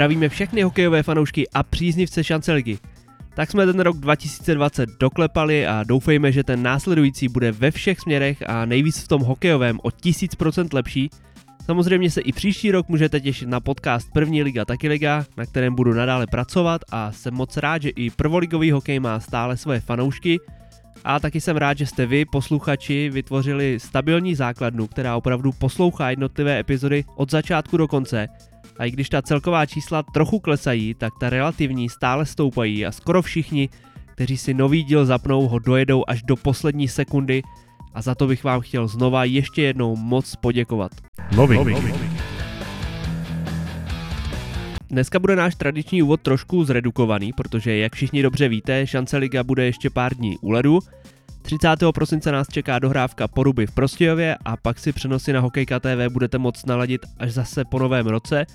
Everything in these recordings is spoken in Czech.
Zdravíme všechny hokejové fanoušky a příznivce šance ligy. Tak jsme ten rok 2020 doklepali a doufejme, že ten následující bude ve všech směrech a nejvíc v tom hokejovém o 1000% lepší. Samozřejmě se i příští rok můžete těšit na podcast První liga taky liga, na kterém budu nadále pracovat a jsem moc rád, že i prvoligový hokej má stále svoje fanoušky a taky jsem rád, že jste vy, posluchači, vytvořili stabilní základnu, která opravdu poslouchá jednotlivé epizody od začátku do konce a i když ta celková čísla trochu klesají, tak ta relativní stále stoupají a skoro všichni, kteří si nový díl zapnou, ho dojedou až do poslední sekundy a za to bych vám chtěl znova ještě jednou moc poděkovat. Nový. Nový. Dneska bude náš tradiční úvod trošku zredukovaný, protože jak všichni dobře víte, šance liga bude ještě pár dní u ledu. 30. prosince nás čeká dohrávka Poruby v Prostějově a pak si přenosy na Hokejka TV budete moct naladit až zase po novém roce,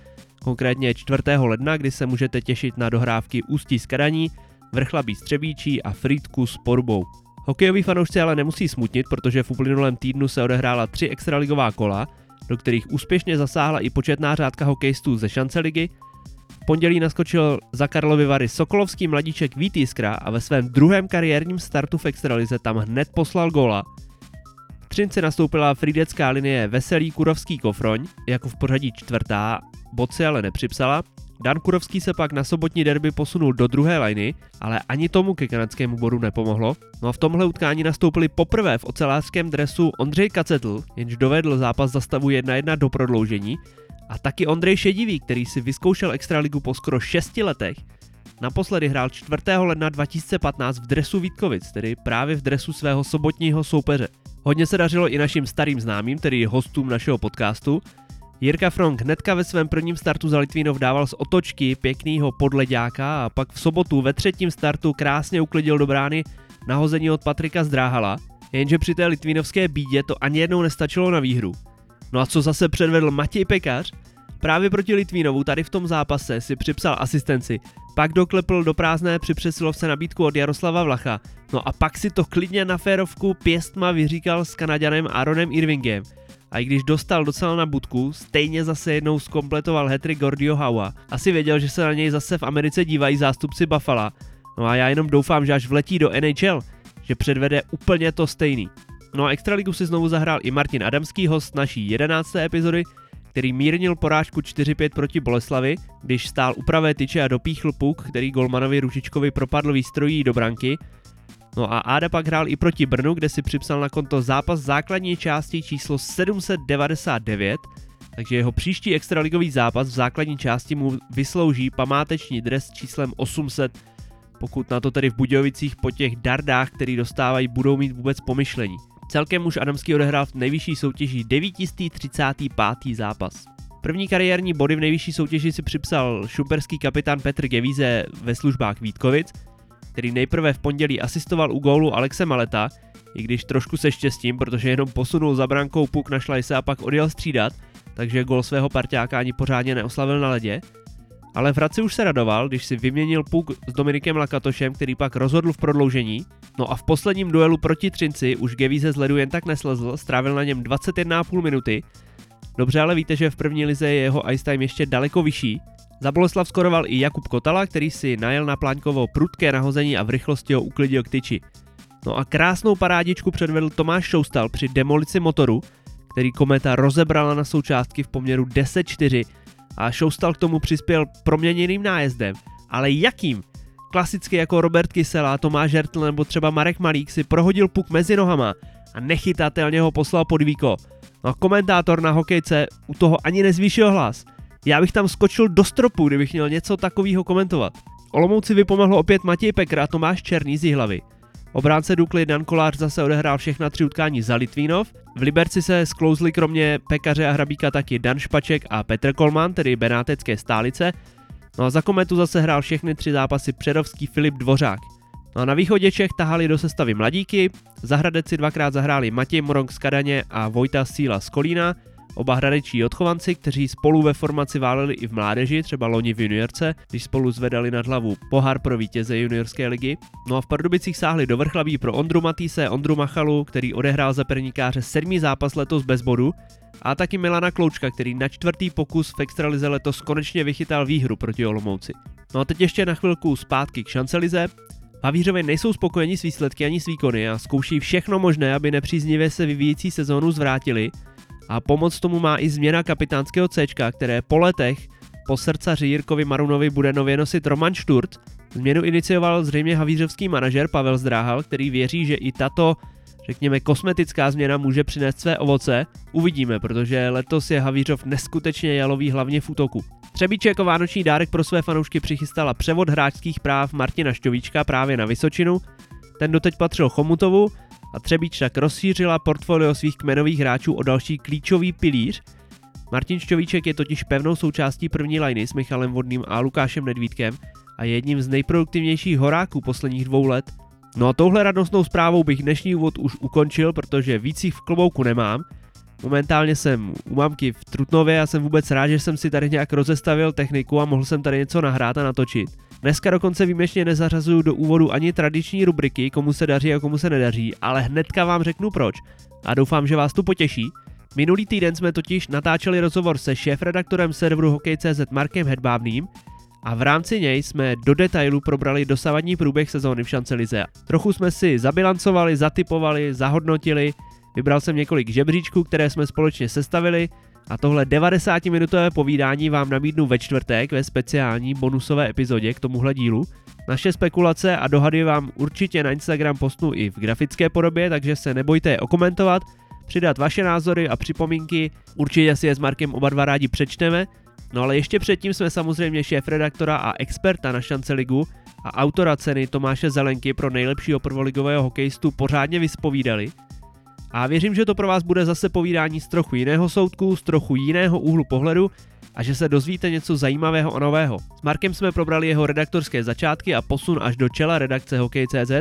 konkrétně 4. ledna, kdy se můžete těšit na dohrávky Ústí z Kadaní, Vrchlabí Střebíčí a Frýdku s Porubou. Hokejoví fanoušci ale nemusí smutnit, protože v uplynulém týdnu se odehrála tři extraligová kola, do kterých úspěšně zasáhla i početná řádka hokejistů ze šance ligy. Pondělí naskočil za Karlovy Vary Sokolovský mladíček Vít Jiskra a ve svém druhém kariérním startu v extralize tam hned poslal góla. V Třinci nastoupila frídecká linie Veselý Kurovský Kofroň, jako v pořadí čtvrtá, bod si ale nepřipsala. Dan Kurovský se pak na sobotní derby posunul do druhé liny, ale ani tomu ke kanadskému bodu nepomohlo. No a v tomhle utkání nastoupili poprvé v ocelářském dresu Ondřej Kacetl, jenž dovedl zápas za stavu 1-1 do prodloužení, a taky Ondřej Šedivý, který si vyzkoušel extraligu po skoro 6 letech. Naposledy hrál 4. ledna 2015 v dresu Vítkovic, tedy právě v dresu svého sobotního soupeře. Hodně se dařilo i našim starým známým, tedy hostům našeho podcastu, Jirka Frank hnedka ve svém prvním startu za Litvínov dával z otočky pěknýho podleďáka a pak v sobotu ve třetím startu krásně uklidil do brány nahození od Patrika Zdráhala, jenže při té litvínovské bídě to ani jednou nestačilo na výhru. No a co zase předvedl Matěj Pekař? Právě proti Litvínovu tady v tom zápase si připsal asistenci, pak doklepl do prázdné při přesilovce nabídku od Jaroslava Vlacha, no a pak si to klidně na férovku pěstma vyříkal s Kanaďanem Aaronem Irvingem – a i když dostal docela na budku, stejně zase jednou skompletoval hetry Gordio Howa. Asi věděl, že se na něj zase v Americe dívají zástupci Buffalo. No a já jenom doufám, že až vletí do NHL, že předvede úplně to stejný. No a Extraligu si znovu zahrál i Martin Adamský, host naší 11. epizody, který mírnil porážku 4-5 proti Boleslavi, když stál u pravé tyče a dopíchl puk, který Golmanovi Ručičkovi propadl výstrojí do branky No a Áda pak hrál i proti Brnu, kde si připsal na konto zápas základní části číslo 799, takže jeho příští extraligový zápas v základní části mu vyslouží památeční dres číslem 800, pokud na to tedy v Budějovicích po těch dardách, který dostávají, budou mít vůbec pomyšlení. Celkem už Adamský odehrál v nejvyšší soutěži 935. zápas. První kariérní body v nejvyšší soutěži si připsal šumperský kapitán Petr Gevíze ve službách Vítkovic, který nejprve v pondělí asistoval u gólu Alexe Maleta, i když trošku se štěstím, protože jenom posunul za brankou puk na šlajse a pak odjel střídat, takže gol svého parťáka ani pořádně neoslavil na ledě. Ale v Hradci už se radoval, když si vyměnil puk s Dominikem Lakatošem, který pak rozhodl v prodloužení. No a v posledním duelu proti Třinci už Gevíze z ledu jen tak neslezl, strávil na něm 21,5 minuty. Dobře, ale víte, že v první lize je jeho ice time ještě daleko vyšší, za Boleslav skoroval i Jakub Kotala, který si najel na Pláňkovo prudké nahození a v rychlosti ho uklidil k tyči. No a krásnou parádičku předvedl Tomáš Šoustal při demolici motoru, který kometa rozebrala na součástky v poměru 10-4 a Šoustal k tomu přispěl proměněným nájezdem. Ale jakým? Klasicky jako Robert Kysela, Tomáš Žertl nebo třeba Marek Malík si prohodil puk mezi nohama a nechytatelně ho poslal pod víko. No komentátor na hokejce u toho ani nezvýšil hlas – já bych tam skočil do stropu, kdybych měl něco takového komentovat. Olomouci vypomohlo opět Matěj Pekra a Tomáš Černý z hlavy. Obránce Dukly Dan Kolář zase odehrál všechna tři utkání za Litvínov. V Liberci se sklouzli kromě Pekaře a Hrabíka taky Dan Špaček a Petr Kolman, tedy Benátecké stálice. No a za Kometu zase hrál všechny tři zápasy předovský Filip Dvořák. No a na východě Čech tahali do sestavy mladíky, za Hradeci dvakrát zahráli Matěj Morong z Kadaně a Vojta Síla z Kolína, Oba hradečí odchovanci, kteří spolu ve formaci váleli i v mládeži, třeba loni v juniorce, když spolu zvedali nad hlavu pohár pro vítěze juniorské ligy. No a v Pardubicích sáhli do vrchlaví pro Ondru Matýse, Ondru Machalu, který odehrál za perníkáře sedmý zápas letos bez bodu, a taky Milana Kloučka, který na čtvrtý pokus v extralize letos konečně vychytal výhru proti Olomouci. No a teď ještě na chvilku zpátky k šancelize. Havířovi nejsou spokojeni s výsledky ani s výkony a zkouší všechno možné, aby nepříznivě se vyvíjící sezónu zvrátili. A pomoc tomu má i změna kapitánského C, které po letech po srdcaři Jirkovi Marunovi bude nově nosit Roman Šturt. Změnu inicioval zřejmě havířovský manažer Pavel Zdráhal, který věří, že i tato řekněme, kosmetická změna může přinést své ovoce. Uvidíme, protože letos je Havířov neskutečně jalový hlavně v útoku. Třebíč jako vánoční dárek pro své fanoušky přichystala převod hráčských práv Martina Šťovíčka právě na Vysočinu. Ten doteď patřil Chomutovu a Třebíč tak rozšířila portfolio svých kmenových hráčů o další klíčový pilíř. Martin Šťovíček je totiž pevnou součástí první liny s Michalem Vodným a Lukášem Nedvídkem a je jedním z nejproduktivnějších horáků posledních dvou let No a touhle radostnou zprávou bych dnešní úvod už ukončil, protože víc jich v klobouku nemám. Momentálně jsem u mamky v Trutnově a jsem vůbec rád, že jsem si tady nějak rozestavil techniku a mohl jsem tady něco nahrát a natočit. Dneska dokonce výjimečně nezařazuju do úvodu ani tradiční rubriky, komu se daří a komu se nedaří, ale hnedka vám řeknu proč. A doufám, že vás tu potěší. Minulý týden jsme totiž natáčeli rozhovor se šéf-redaktorem serveru Hokej.cz Markem Hedbávným, a v rámci něj jsme do detailu probrali dosavadní průběh sezóny v šance Lize. Trochu jsme si zabilancovali, zatypovali, zahodnotili, vybral jsem několik žebříčků, které jsme společně sestavili a tohle 90-minutové povídání vám nabídnu ve čtvrtek ve speciální bonusové epizodě k tomuhle dílu. Naše spekulace a dohady vám určitě na Instagram postnu i v grafické podobě, takže se nebojte je okomentovat, přidat vaše názory a připomínky, určitě si je s Markem oba dva rádi přečteme No ale ještě předtím jsme samozřejmě šéf-redaktora a experta na šance ligu a autora ceny Tomáše Zelenky pro nejlepšího prvoligového hokejistu pořádně vyspovídali. A věřím, že to pro vás bude zase povídání z trochu jiného soudku, z trochu jiného úhlu pohledu a že se dozvíte něco zajímavého a nového. S Markem jsme probrali jeho redaktorské začátky a posun až do čela redakce Hokej.cz.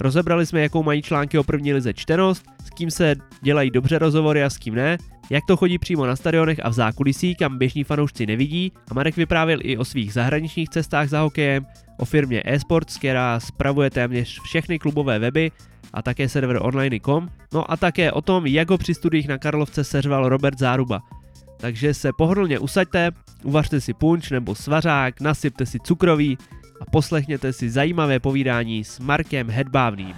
Rozebrali jsme, jakou mají články o první lize čtenost, s kým se dělají dobře rozhovory a s kým ne, jak to chodí přímo na stadionech a v zákulisí, kam běžní fanoušci nevidí. A Marek vyprávěl i o svých zahraničních cestách za hokejem, o firmě eSports, která spravuje téměř všechny klubové weby a také server online.com, no a také o tom, jak ho při studiích na Karlovce seřval Robert Záruba. Takže se pohodlně usaďte, uvařte si punč nebo svařák, nasypte si cukroví a poslechněte si zajímavé povídání s Markem Hedbávným.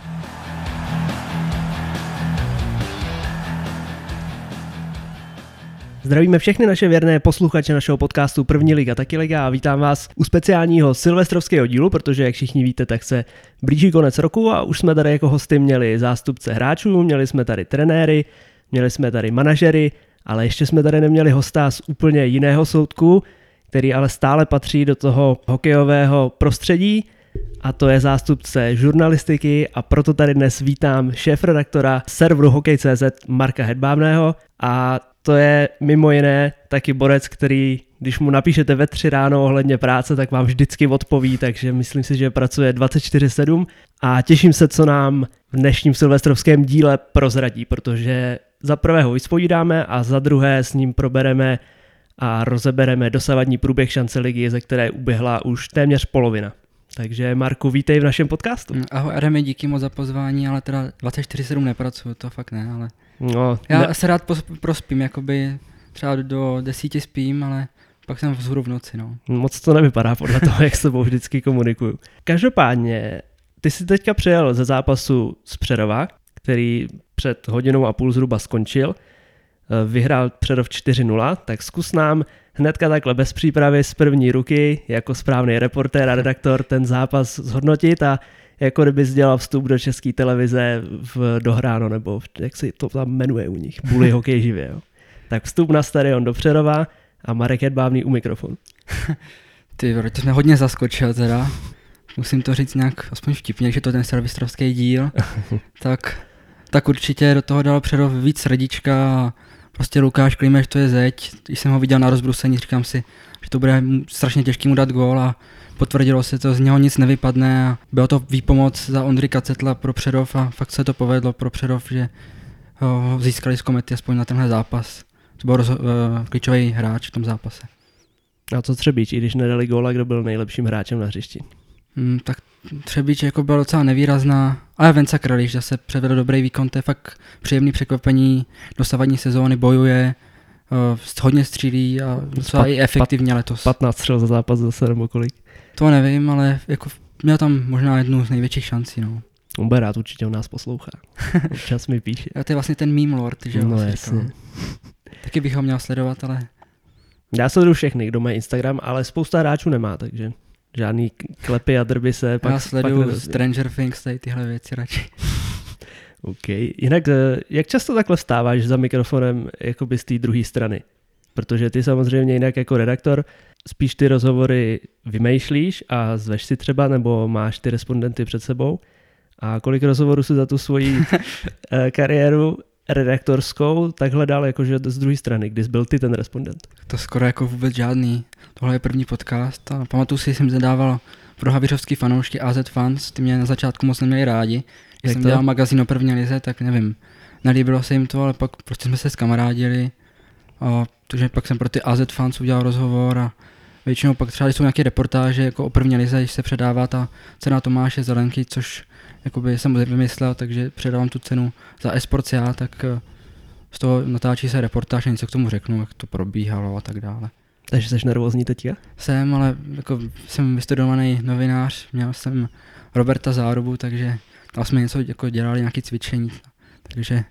Zdravíme všechny naše věrné posluchače našeho podcastu První liga, taky liga a vítám vás u speciálního silvestrovského dílu, protože jak všichni víte, tak se blíží konec roku a už jsme tady jako hosty měli zástupce hráčů, měli jsme tady trenéry, měli jsme tady manažery, ale ještě jsme tady neměli hosta z úplně jiného soudku, který ale stále patří do toho hokejového prostředí a to je zástupce žurnalistiky a proto tady dnes vítám šéf-redaktora serveru Hokej.cz Marka Hedbávného. A to je mimo jiné taky borec, který, když mu napíšete ve tři ráno ohledně práce, tak vám vždycky odpoví, takže myslím si, že pracuje 24-7 a těším se, co nám v dnešním silvestrovském díle prozradí, protože za prvé ho vyspovídáme a za druhé s ním probereme a rozebereme dosavadní průběh šance ligy, ze které uběhla už téměř polovina. Takže Marku, vítej v našem podcastu. Ahoj Adame, díky moc za pozvání, ale teda 24-7 nepracuju, to fakt ne, ale No, já ne... se rád prospím, jakoby třeba do desíti spím, ale pak jsem vzhůru v noci, no. Moc to nevypadá podle toho, jak s tebou vždycky komunikuju. Každopádně, ty jsi teďka přijel ze zápasu z Přerova, který před hodinou a půl zhruba skončil. Eh, vyhrál Přerov 4-0, tak zkus nám hnedka takhle bez přípravy z první ruky, jako správný reportér a redaktor, ten zápas zhodnotit a jako kdyby dělal vstup do české televize v dohráno, nebo v, jak se to tam jmenuje u nich, Bully hokej živě. Jo. Tak vstup na stadion do Přerova a Marek Hedbávný u mikrofonu. Ty, to jsme hodně zaskočil teda. Musím to říct nějak aspoň vtipně, že to ten servistrovský díl. tak, tak určitě do toho dal Přerov víc srdíčka a prostě Lukáš Klimeš to je zeď. Když jsem ho viděl na rozbrusení, říkám si, že to bude strašně těžký mu dát gól a potvrdilo se to, z něho nic nevypadne a bylo to výpomoc za Ondry Kacetla pro Přerov a fakt se to povedlo pro Přerov, že ho získali z komety aspoň na tenhle zápas. to byl roz, uh, klíčový hráč v tom zápase. A co Třebíč, i když nedali góla, kdo byl nejlepším hráčem na hřišti? Hmm, tak Třebíč jako byla docela nevýrazná, ale Venca Krališ zase předvedl dobrý výkon, to je fakt příjemný překvapení, dosavadní sezóny bojuje, uh, hodně střílí a docela Spat, i efektivně letos. 15 střel za zápas zase nebo kolik? To nevím, ale jako měl tam možná jednu z největších šancí. No. On bude rád, určitě u nás poslouchá. Občas mi píše. A to je vlastně ten meme lord, že jo? No jasně. Taky bych ho měl sledovat, ale... Já sleduju všechny, kdo má Instagram, ale spousta hráčů nemá, takže žádný klepy a drby se pak... Já sleduju pak Stranger Things, tady tyhle věci radši. OK. Jinak, eh, jak často takhle vstáváš za mikrofonem jakoby z té druhé strany? Protože ty samozřejmě jinak jako redaktor spíš ty rozhovory vymýšlíš a zveš si třeba, nebo máš ty respondenty před sebou. A kolik rozhovorů si za tu svoji eh, kariéru redaktorskou takhle dal jakože z druhé strany, kdy byl ty ten respondent? To skoro jako vůbec žádný. Tohle je první podcast a pamatuju si, jsem zadával pro havířovský fanoušky AZ Fans, ty mě na začátku moc neměli rádi. Když jsem to? dělal magazín o první lize, tak nevím, nelíbilo se jim to, ale pak prostě jsme se skamarádili. A takže pak jsem pro ty AZ Fans udělal rozhovor a většinou pak třeba jsou nějaké reportáže jako o první lize, když se předává ta cena Tomáše Zelenky, což jakoby jsem vymyslel, takže předávám tu cenu za esports já, tak eh, z toho natáčí se reportáž a něco k tomu řeknu, jak to probíhalo a tak dále. Takže jsi nervózní teďka? Jsem, ale jako jsem vystudovaný novinář, měl jsem Roberta Zárubu, takže tam jsme něco jako dělali, nějaké cvičení, takže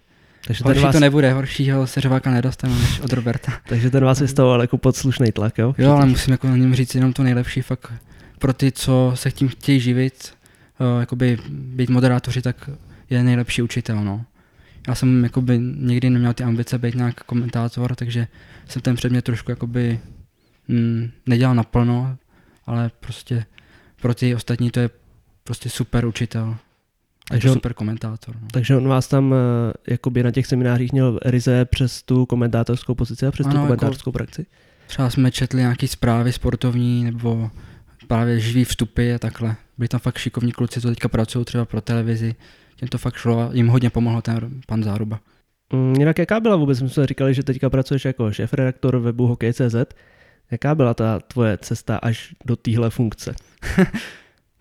takže horší vás... to nebude, horšího seřváka nedostanu než od Roberta. Takže ten vás vystavoval jako podslušný tlak, jo? Jo, ale musím jako na něm říct jenom to nejlepší, fakt pro ty, co se tím chtějí živit, uh, jakoby být moderátoři, tak je nejlepší učitel, no. Já jsem jakoby nikdy neměl ty ambice být nějak komentátor, takže jsem ten předmět trošku jakoby mm, nedělal naplno, ale prostě pro ty ostatní to je prostě super učitel. Takže on, super komentátor. No. Takže on vás tam uh, jakoby na těch seminářích měl ryze přes tu komentátorskou pozici a přes ano, tu komentátorskou jako, praxi? Třeba jsme četli nějaké zprávy sportovní nebo právě živý vstupy a takhle. Byli tam fakt šikovní kluci, co teďka pracují třeba pro televizi. Těm to fakt šlo a jim hodně pomohl ten pan Záruba. Mm, jinak jaká byla vůbec, my jsme říkali, že teďka pracuješ jako šéf-redaktor webu Hokej.cz. Jaká byla ta tvoje cesta až do téhle funkce?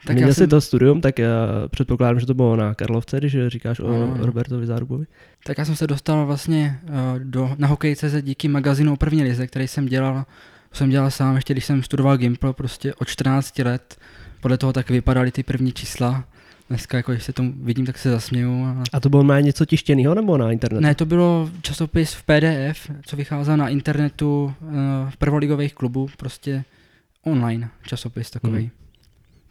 tak Měl jsi jsem... to studium, tak já předpokládám, že to bylo na Karlovce, když říkáš o Robertovi Zárubovi. Tak já jsem se dostal vlastně uh, do, na Hokej.cz díky magazínu o první lize, který jsem dělal, jsem dělal sám ještě, když jsem studoval Gimpl, prostě od 14 let. Podle toho tak vypadaly ty první čísla. Dneska, jako když se tomu vidím, tak se zasměju. A, a to bylo má něco tištěného nebo na internetu? Ne, to bylo časopis v PDF, co vycházel na internetu uh, v prvoligových klubů, prostě online časopis takový. Hmm.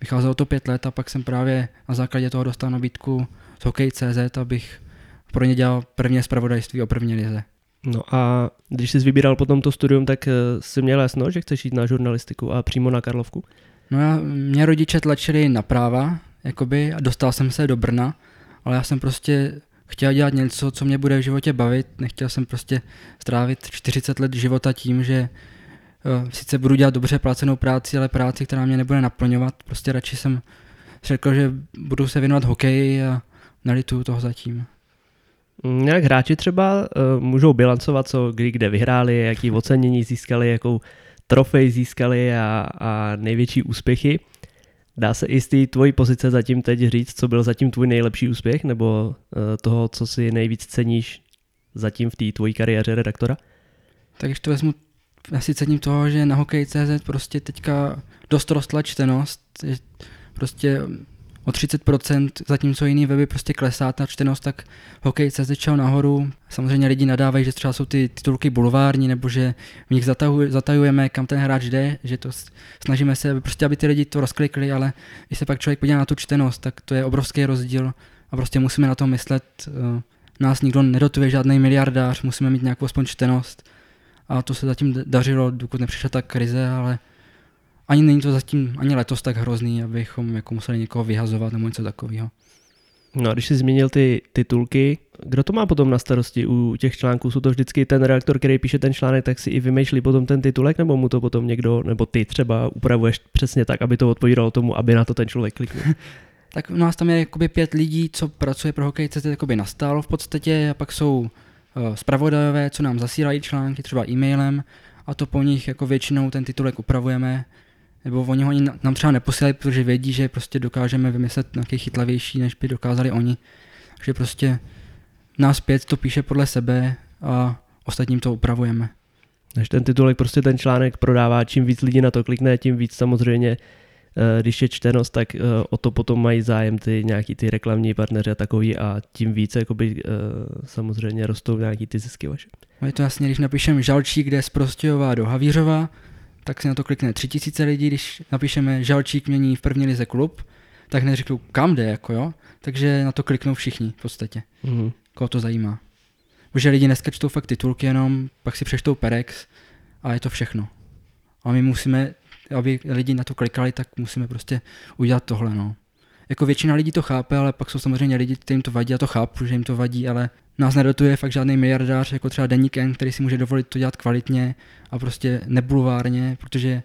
Vycházelo to pět let a pak jsem právě na základě toho dostal nabídku z Hokej.cz, abych pro ně dělal první zpravodajství o první lize. No a když jsi vybíral potom to studium, tak eh, jsi měl jasno, že chceš jít na žurnalistiku a přímo na Karlovku? No já, mě rodiče tlačili na práva, jakoby, a dostal jsem se do Brna, ale já jsem prostě chtěl dělat něco, co mě bude v životě bavit. Nechtěl jsem prostě strávit 40 let života tím, že uh, sice budu dělat dobře placenou práci, ale práci, která mě nebude naplňovat. Prostě radši jsem řekl, že budu se věnovat hokeji a nalituju toho zatím. Nějak hráči třeba uh, můžou bilancovat, co kdy kde vyhráli, jaký ocenění získali, jakou trofej získali a, a největší úspěchy. Dá se i z té tvojí pozice zatím teď říct, co byl zatím tvůj nejlepší úspěch, nebo uh, toho, co si nejvíc ceníš zatím v té tvojí kariéře redaktora? Tak když to vezmu, já si cením toho, že na hokej.cz prostě teďka dost rostla čtenost, prostě o 30%, zatímco jiný weby prostě klesá ta čtenost, tak hokej se začal nahoru. Samozřejmě lidi nadávají, že třeba jsou ty titulky bulvární, nebo že v nich zatajujeme, kam ten hráč jde, že to snažíme se, prostě aby ty lidi to rozklikli, ale když se pak člověk podívá na tu čtenost, tak to je obrovský rozdíl a prostě musíme na to myslet. Eh, nás nikdo nedotuje žádný miliardář, musíme mít nějakou aspoň čtenost a to se zatím dařilo, dokud nepřišla ta krize, ale ani není to zatím ani letos tak hrozný, abychom jako museli někoho vyhazovat nebo něco takového. No a když jsi zmínil ty titulky, kdo to má potom na starosti u těch článků? Jsou to vždycky ten redaktor, který píše ten článek, tak si i vymýšlí potom ten titulek, nebo mu to potom někdo, nebo ty třeba upravuješ přesně tak, aby to odpovídalo tomu, aby na to ten člověk kliknul? tak u nás tam je jakoby pět lidí, co pracuje pro hokej, co jakoby nastálo v podstatě a pak jsou zpravodajové, co nám zasílají články, třeba e-mailem, a to po nich jako většinou ten titulek upravujeme, nebo oni ho ani nám třeba neposílají, protože vědí, že prostě dokážeme vymyslet nějaký chytlavější, než by dokázali oni. Takže prostě nás pět to píše podle sebe a ostatním to upravujeme. Takže ten titulek prostě ten článek prodává, čím víc lidí na to klikne, tím víc samozřejmě Eh, když je čtenost, tak eh, o to potom mají zájem ty nějaký ty reklamní partneři a takový a tím více jakoby, eh, samozřejmě rostou nějaký ty zisky vaše. No je to jasně, když napíšeme žalčík, kde z Prostějova do Havířova, tak si na to klikne 3000 lidí, když napíšeme žalčík mění v první lize klub, tak neřeknou kam jde, jako jo, takže na to kliknou všichni v podstatě, mm-hmm. koho to zajímá. Protože lidi dneska čtou fakt titulky jenom, pak si přečtou Perex a je to všechno. A my musíme aby lidi na to klikali, tak musíme prostě udělat tohle, no. Jako většina lidí to chápe, ale pak jsou samozřejmě lidi, kterým to vadí, a to chápu, že jim to vadí, ale nás nedotuje fakt žádný miliardář, jako třeba Deník N, který si může dovolit to dělat kvalitně a prostě nebulvárně, protože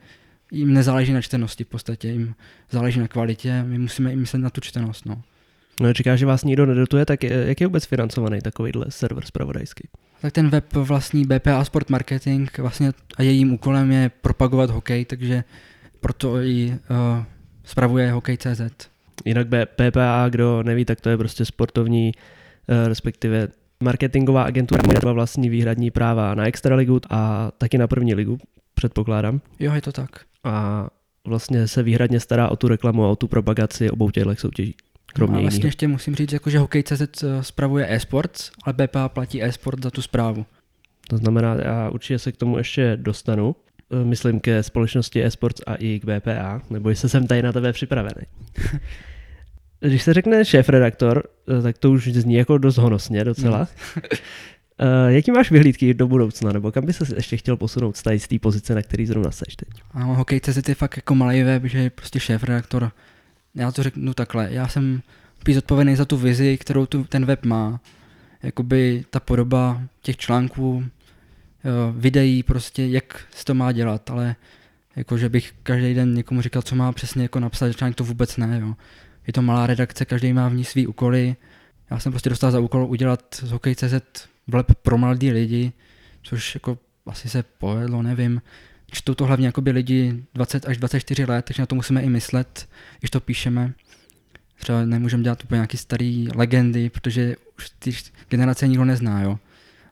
jim nezáleží na čtenosti v podstatě, jim záleží na kvalitě, my musíme jim myslet na tu čtenost, no. No, říká, že vás nikdo nedotuje, tak jak je vůbec financovaný takovýhle server zpravodajský? Tak ten web vlastní BPA Sport Marketing vlastně a jejím úkolem je propagovat hokej, takže proto i uh, spravuje hokej.cz. Jinak BPA, kdo neví, tak to je prostě sportovní, uh, respektive marketingová agentura, která vlastní výhradní práva na extraligu a taky na první ligu, předpokládám. Jo, je to tak. A vlastně se výhradně stará o tu reklamu a o tu propagaci obou těchto soutěží. Kromě no a vlastně ještě musím říct, jako, že Hokej.cz eh, spravuje e-sports, ale BPA platí e-sport za tu zprávu. To znamená, já určitě se k tomu ještě dostanu. Eh, myslím ke společnosti e-sports a i k BPA, nebo jsem tady na tebe připravený. Když se řekne šéf-redaktor, eh, tak to už zní jako dost honosně docela. No. Jaký máš vyhlídky do budoucna, nebo kam by se ještě chtěl posunout z té pozice, na který zrovna seš teď? Ano, Hokej.cz je fakt jako malý web, že je prostě šéf-redaktor já to řeknu takhle, já jsem spíš zodpovědný za tu vizi, kterou tu, ten web má. Jakoby ta podoba těch článků, jo, videí, prostě jak se to má dělat, ale jako, že bych každý den někomu říkal, co má přesně jako napsat článek, to vůbec ne, jo. Je to malá redakce, každý má v ní svý úkoly. Já jsem prostě dostal za úkol udělat z Hokej.cz web pro mladý lidi, což jako asi se povedlo, nevím čtou to hlavně jakoby lidi 20 až 24 let, takže na to musíme i myslet, když to píšeme. Třeba nemůžeme dělat úplně nějaký starý legendy, protože už ty generace nikdo nezná, jo.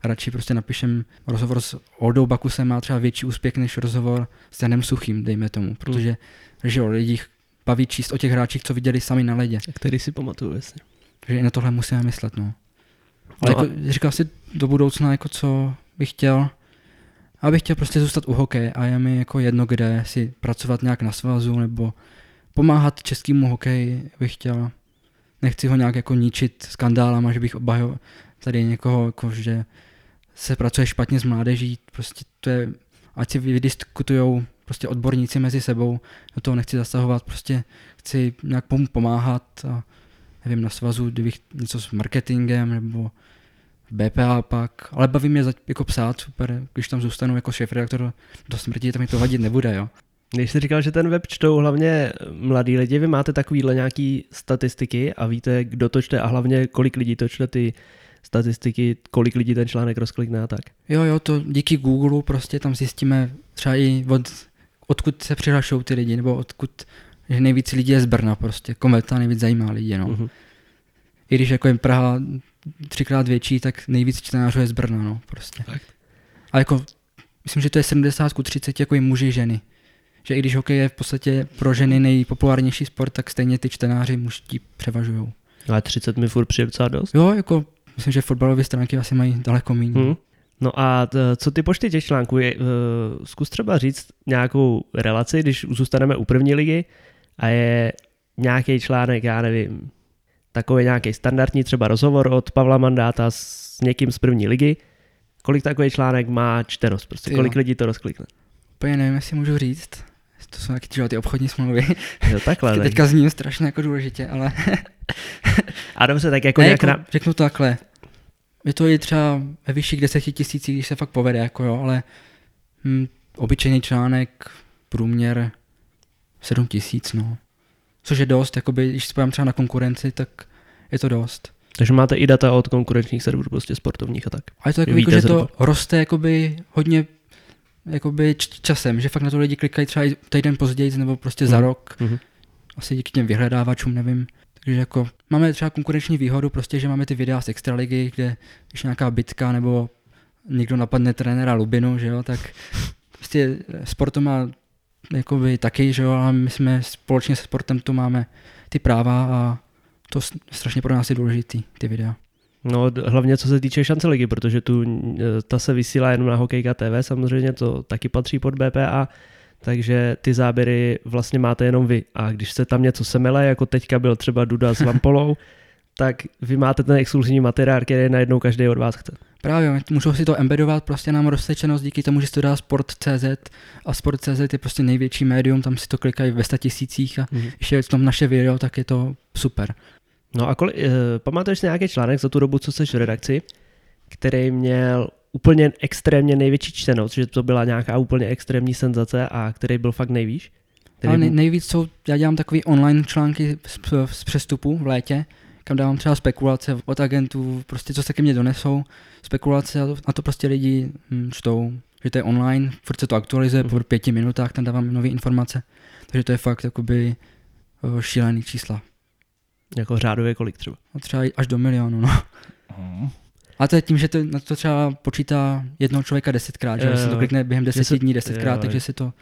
Radši prostě napíšem rozhovor s Oldou Bakusem má třeba větší úspěch než rozhovor s Janem Suchým, dejme tomu, protože že jo, lidi baví číst o těch hráčích, co viděli sami na ledě. Který si pamatuju, jasně. Takže i na tohle musíme myslet, no. Ale no jako, a... říkal si do budoucna, jako co bych chtěl, abych chtěl prostě zůstat u hokeje a je mi jako jedno, kde si pracovat nějak na svazu nebo pomáhat českému hokeji bych chtěl. Nechci ho nějak jako ničit skandálama, že bych obhajil tady někoho, jako že se pracuje špatně s mládeží, prostě to je, ať si vydiskutujou prostě odborníci mezi sebou, do toho nechci zasahovat, prostě chci nějak pomáhat a nevím, na svazu, kdybych něco s marketingem nebo BPA pak, ale baví mě jako psát, super, když tam zůstanu jako šéf-redaktor do smrti, to mi to vadit nebude, jo. Když jsi říkal, že ten web čtou hlavně mladí lidi, vy máte takovýhle nějaký statistiky a víte, kdo to čte a hlavně kolik lidí to čte ty statistiky, kolik lidí ten článek rozklikne a tak. Jo, jo, to díky Google prostě tam zjistíme třeba i od, odkud se přihlašují ty lidi, nebo odkud, že nejvíc lidí je z Brna prostě, kometa nejvíc zajímá lidi, no. Uh-huh. I když jako je Praha třikrát větší, tak nejvíc čtenářů je z Brna, no, prostě. Fakt. A jako, myslím, že to je 70 ku 30 jako i muži, ženy. Že i když hokej je v podstatě pro ženy nejpopulárnější sport, tak stejně ty čtenáři mužtí převažují. Ale 30 mi furt přijde docela dost. Jo, jako, myslím, že fotbalové stránky asi mají daleko méně. Hmm. No a co ty počty těch článků? Je, uh, zkus třeba říct nějakou relaci, když zůstaneme u první ligy a je nějaký článek, já nevím, takový nějaký standardní třeba rozhovor od Pavla Mandáta s někým z první ligy, kolik takový článek má čtenost, prostě kolik lidí to rozklikne. Úplně nevím, jestli můžu říct. To jsou nějaké ty obchodní smlouvy. Jo, takhle. Teďka zní strašně jako důležitě, ale... A dobře, tak jako ne, nějak... Jako, řeknu to takhle. Je to i třeba ve vyšších deseti tisících, když se fakt povede, jako jo, ale hm, obyčejný článek, průměr 7 tisíc, no což je dost, jakoby, když se třeba na konkurenci, tak je to dost. Takže máte i data od konkurenčních serverů, prostě sportovních a tak. A je to jako, jako že to roste jakoby hodně jakoby časem, že fakt na to lidi klikají třeba i týden později nebo prostě mm. za mhm. rok. Mm-hmm. Asi díky těm vyhledávačům, nevím. Takže jako máme třeba konkurenční výhodu, prostě, že máme ty videa z Extraligy, kde když nějaká bitka nebo někdo napadne trenéra Lubinu, že jo, tak prostě sport to má jakoby taky, že jo, ale my jsme společně se sportem tu máme ty práva a to strašně pro nás je důležitý, ty videa. No hlavně co se týče šance ligy, protože tu, e, ta se vysílá jenom na Hokejka TV, samozřejmě to taky patří pod BPA, takže ty záběry vlastně máte jenom vy. A když se tam něco semele, jako teďka byl třeba Duda s Vampolou, tak vy máte ten exkluzivní materiál, který najednou každý od vás chce. Právě, můžou si to embedovat, prostě nám rozsečenost díky tomu, že si to dá Sport.cz a Sport.cz je prostě největší médium, tam si to klikají ve tisících a mm-hmm. ještě je v tom naše video, tak je to super. No a koli, uh, pamatuješ si nějaký článek za tu dobu, co jsi v redakci, který měl úplně extrémně největší čtenost, že to byla nějaká úplně extrémní senzace a který byl fakt nejvíš? Ale nej, nejvíc jsou, já dělám takový online články z, z přestupu v létě, kam dávám třeba spekulace od agentů, prostě co se ke mně donesou, spekulace a to, a to prostě lidi hm, čtou, že to je online, furt se to aktualizuje, po pěti minutách tam dávám nové informace, takže to je fakt jakoby šílený čísla. Jako řádově kolik třeba? No třeba až do milionu, no. Mm. A to je tím, že to, na to třeba počítá jednoho člověka desetkrát, že, že se to klikne během deseti dní desetkrát, jo, takže si to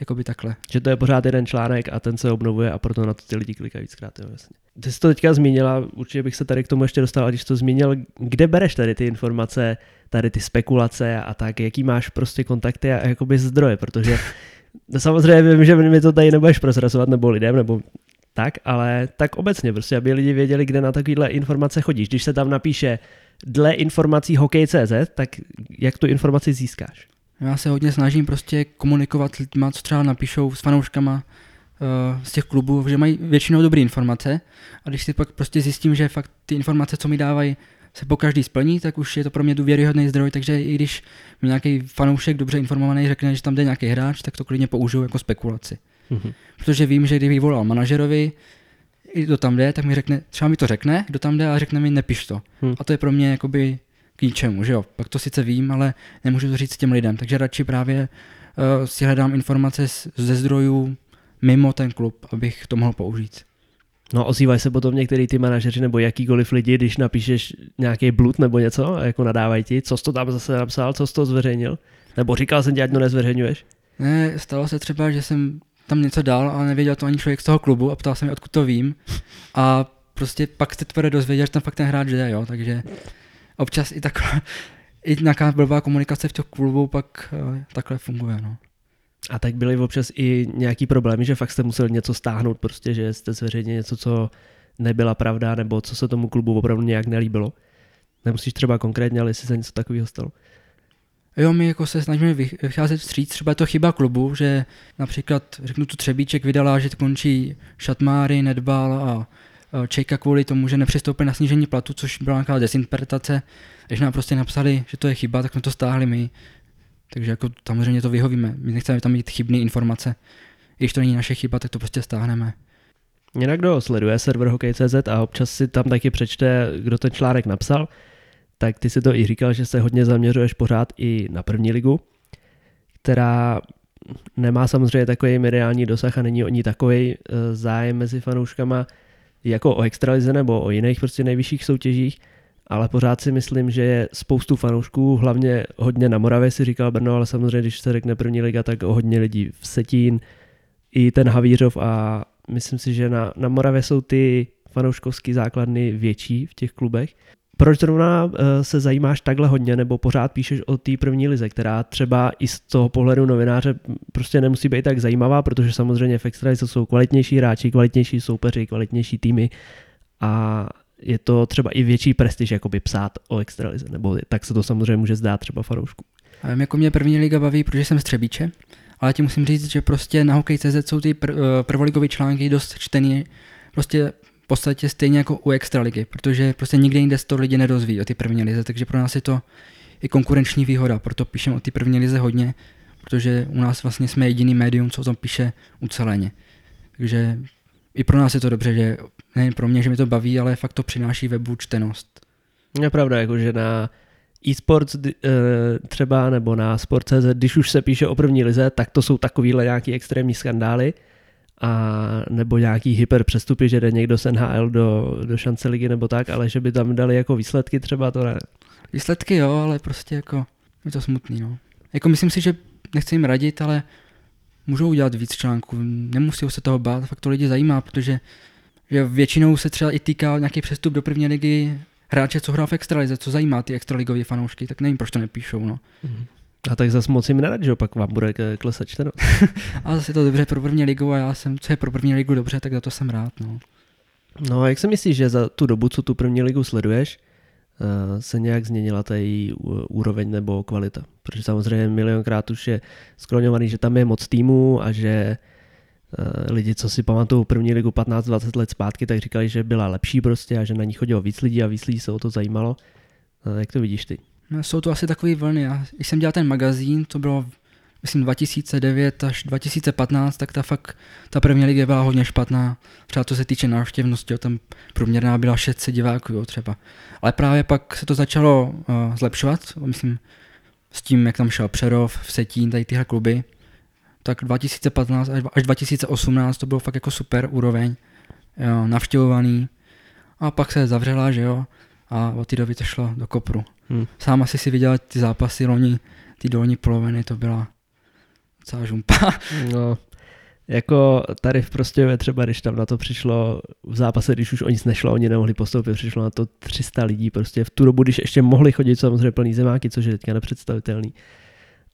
jakoby takhle. Že to je pořád jeden článek a ten se obnovuje a proto na to ty lidi klikají víckrát. Jo, jasně. Ty jsi to teďka zmínila, určitě bych se tady k tomu ještě dostal, a když to zmínil, kde bereš tady ty informace, tady ty spekulace a tak, jaký máš prostě kontakty a jakoby zdroje, protože samozřejmě vím, že mi to tady nebudeš prozrazovat nebo lidem, nebo tak, ale tak obecně prostě, aby lidi věděli, kde na takovéhle informace chodíš. Když se tam napíše dle informací hokej.cz, tak jak tu informaci získáš? Já se hodně snažím prostě komunikovat s lidmi, co třeba napíšou s fanouškama uh, z těch klubů, že mají většinou dobré informace a když si pak prostě zjistím, že fakt ty informace, co mi dávají, se po každý splní, tak už je to pro mě důvěryhodný zdroj, takže i když mi nějaký fanoušek dobře informovaný řekne, že tam jde nějaký hráč, tak to klidně použiju jako spekulaci. Mm-hmm. Protože vím, že kdybych volal manažerovi, kdo tam jde, tak mi řekne, třeba mi to řekne, kdo tam jde a řekne mi, nepiš to. Hmm. A to je pro mě jakoby k ničemu, že jo. Pak to sice vím, ale nemůžu to říct těm lidem, takže radši právě uh, si hledám informace z, ze zdrojů mimo ten klub, abych to mohl použít. No ozývají se potom některý ty manažeři nebo jakýkoliv lidi, když napíšeš nějaký blud nebo něco a jako nadávají ti, co jsi to tam zase napsal, co jsi to zveřejnil? Nebo říkal jsem ti, ať to nezveřejňuješ? Ne, stalo se třeba, že jsem tam něco dal, ale nevěděl to ani člověk z toho klubu a ptal se mi, odkud to vím. A prostě pak jste tvrdě dozvěděl, že tam fakt ten hráč jde, jo, takže občas i taková, i nějaká blbá komunikace v těch klubu pak uh, takhle funguje, no. A tak byly občas i nějaký problémy, že fakt jste museli něco stáhnout, prostě, že jste zveřejnili něco, co nebyla pravda, nebo co se tomu klubu opravdu nějak nelíbilo. Nemusíš třeba konkrétně, ale jestli se něco takového stalo. Jo, my jako se snažíme vycházet vstříc, třeba je to chyba klubu, že například, řeknu tu Třebíček vydala, že končí šatmáry, nedbal a Čejka kvůli tomu, že nepřistoupil na snížení platu, což byla nějaká desinterpretace. Když nám prostě napsali, že to je chyba, tak jsme to stáhli my. Takže jako samozřejmě to vyhovíme. My nechceme tam mít chybné informace. Když to není naše chyba, tak to prostě stáhneme. Jinak kdo sleduje server Hokej.cz a občas si tam taky přečte, kdo ten článek napsal, tak ty si to i říkal, že se hodně zaměřuješ pořád i na první ligu, která nemá samozřejmě takový mediální dosah a není o ní takový eh, zájem mezi fanouškama jako o extralize nebo o jiných prostě nejvyšších soutěžích, ale pořád si myslím, že je spoustu fanoušků, hlavně hodně na Moravě si říkal Brno, ale samozřejmě, když se řekne první liga, tak o hodně lidí v Setín, i ten Havířov a myslím si, že na, na Moravě jsou ty fanouškovské základny větší v těch klubech proč zrovna eh, se zajímáš takhle hodně, nebo pořád píšeš o té první lize, která třeba i z toho pohledu novináře prostě nemusí být tak zajímavá, protože samozřejmě v extralize jsou kvalitnější hráči, kvalitnější soupeři, kvalitnější týmy a je to třeba i větší prestiž jakoby psát o extralize, nebo tak se to samozřejmě může zdát třeba faroušku. A jako mě první liga baví, protože jsem z Třebíče, ale ti musím říct, že prostě na hokej.cz jsou ty pr- eh, prvoligové články dost čtený, prostě v podstatě stejně jako u Extraligy, protože prostě nikde jinde to lidi nedozví o ty první lize, takže pro nás je to i konkurenční výhoda, proto píšeme o ty první lize hodně, protože u nás vlastně jsme jediný médium, co o tom píše uceleně. Takže i pro nás je to dobře, že nejen pro mě, že mi to baví, ale fakt to přináší webu čtenost. Je pravda, jako že na e-sports eh, třeba nebo na Sport.cz, když už se píše o první lize, tak to jsou takovýhle nějaký extrémní skandály a nebo nějaký hyper přestupy, že jde někdo z NHL do, do šance ligy nebo tak, ale že by tam dali jako výsledky třeba to ne. Výsledky jo, ale prostě jako je to smutný, no. Jako myslím si, že nechci jim radit, ale můžou udělat víc článků, nemusí se toho bát, fakt to lidi zajímá, protože že většinou se třeba i týká nějaký přestup do první ligy hráče, co hrál v extralize, co zajímá ty extraligové fanoušky, tak nevím, proč to nepíšou, no. Mm. A tak zase moc jim nerad, že opak vám bude klesat čteno. a zase je to dobře pro první ligu a já jsem, co je pro první ligu dobře, tak za to jsem rád, no. No a jak si myslíš, že za tu dobu, co tu první ligu sleduješ, eh, se nějak změnila ta její úroveň nebo kvalita? Protože samozřejmě milionkrát už je skloňovaný, že tam je moc týmů a že Eh, lidi, co si pamatují první ligu 15-20 let zpátky, tak říkali, že byla lepší prostě a že na ní chodilo víc lidí a víc lidí se o to zajímalo. Eh, jak to vidíš ty? No, jsou to asi takové vlny. Já, když jsem dělal ten magazín, to bylo myslím 2009 až 2015, tak ta fakt, ta první liga byla hodně špatná. Třeba co se týče návštěvnosti, tam průměrná byla 600 diváků jo, třeba. Ale právě pak se to začalo uh, zlepšovat, myslím, s tím, jak tam šel Přerov, Vsetín, tady tyhle kluby, tak 2015 až 2018 to bylo fakt jako super úroveň, jo, navštěvovaný. A pak se zavřela, že jo, a od té doby to šlo do kopru. Hmm. Sám asi si viděl ty zápasy loni, ty dolní poloviny, to byla celá žumpa. No, jako tady v Prostějově třeba, když tam na to přišlo v zápase, když už o nic nešlo, oni nemohli postoupit, přišlo na to 300 lidí prostě v tu dobu, když ještě mohli chodit samozřejmě plný zemáky, což je teďka nepředstavitelný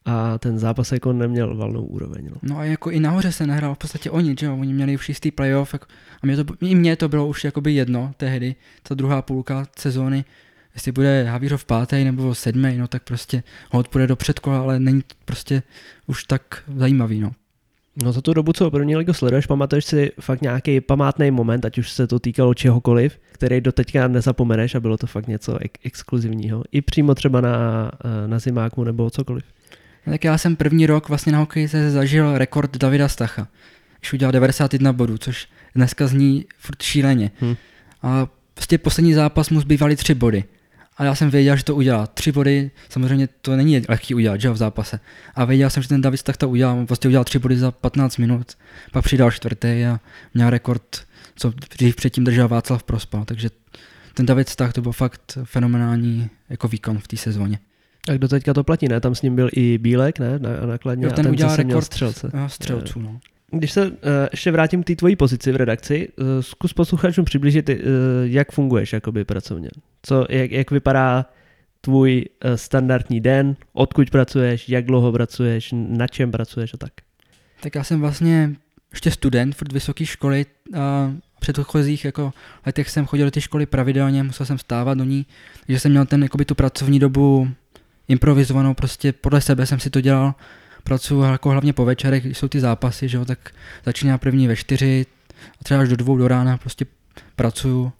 a ten zápas jako neměl valnou úroveň. No. no a jako i nahoře se nehrál v podstatě o nic, že jo? Oni měli už jistý playoff jako, a mě to, i mně to bylo už jakoby jedno tehdy, ta druhá půlka sezóny, jestli bude Havířov pátý nebo sedmý, no tak prostě hod půjde do předkola, ale není to prostě už tak zajímavý, no. No za tu dobu, co první ligu sleduješ, pamatuješ si fakt nějaký památný moment, ať už se to týkalo čehokoliv, který do teďka nezapomeneš a bylo to fakt něco ek- exkluzivního. I přímo třeba na, na zimáku nebo cokoliv. No tak já jsem první rok vlastně na hokeji se zažil rekord Davida Stacha, když udělal 91 bodů, což dneska zní furt šíleně. Hmm. A prostě poslední zápas mu zbývaly tři body. A já jsem věděl, že to udělá. Tři body, samozřejmě to není lehký udělat, že v zápase. A věděl jsem, že ten David Stach to udělal. On prostě udělal tři body za 15 minut. Pak přidal čtvrtý a měl rekord, co dřív předtím držel Václav Prospa. Takže ten David Stach to byl fakt fenomenální jako výkon v té sezóně. A kdo teďka to platí, ne? Tam s ním byl i Bílek, ne? Na, nakladně. Jo, ten, a ten udělal rekord střelce. střelců, no. Když se uh, ještě vrátím k té tvojí pozici v redakci, uh, zkus posluchačům přiblížit, uh, jak funguješ jakoby pracovně. Co, jak, jak vypadá tvůj uh, standardní den, odkud pracuješ, jak dlouho pracuješ, na čem pracuješ a tak. Tak já jsem vlastně ještě student v vysoké školy a předchozích jako letech jsem chodil do té školy pravidelně, musel jsem stávat do ní, takže jsem měl ten, jakoby tu pracovní dobu improvizovanou, prostě podle sebe jsem si to dělal, pracuji jako hlavně po večerech, když jsou ty zápasy, že jo, tak začíná první ve čtyři a třeba až do dvou do rána prostě pracuju.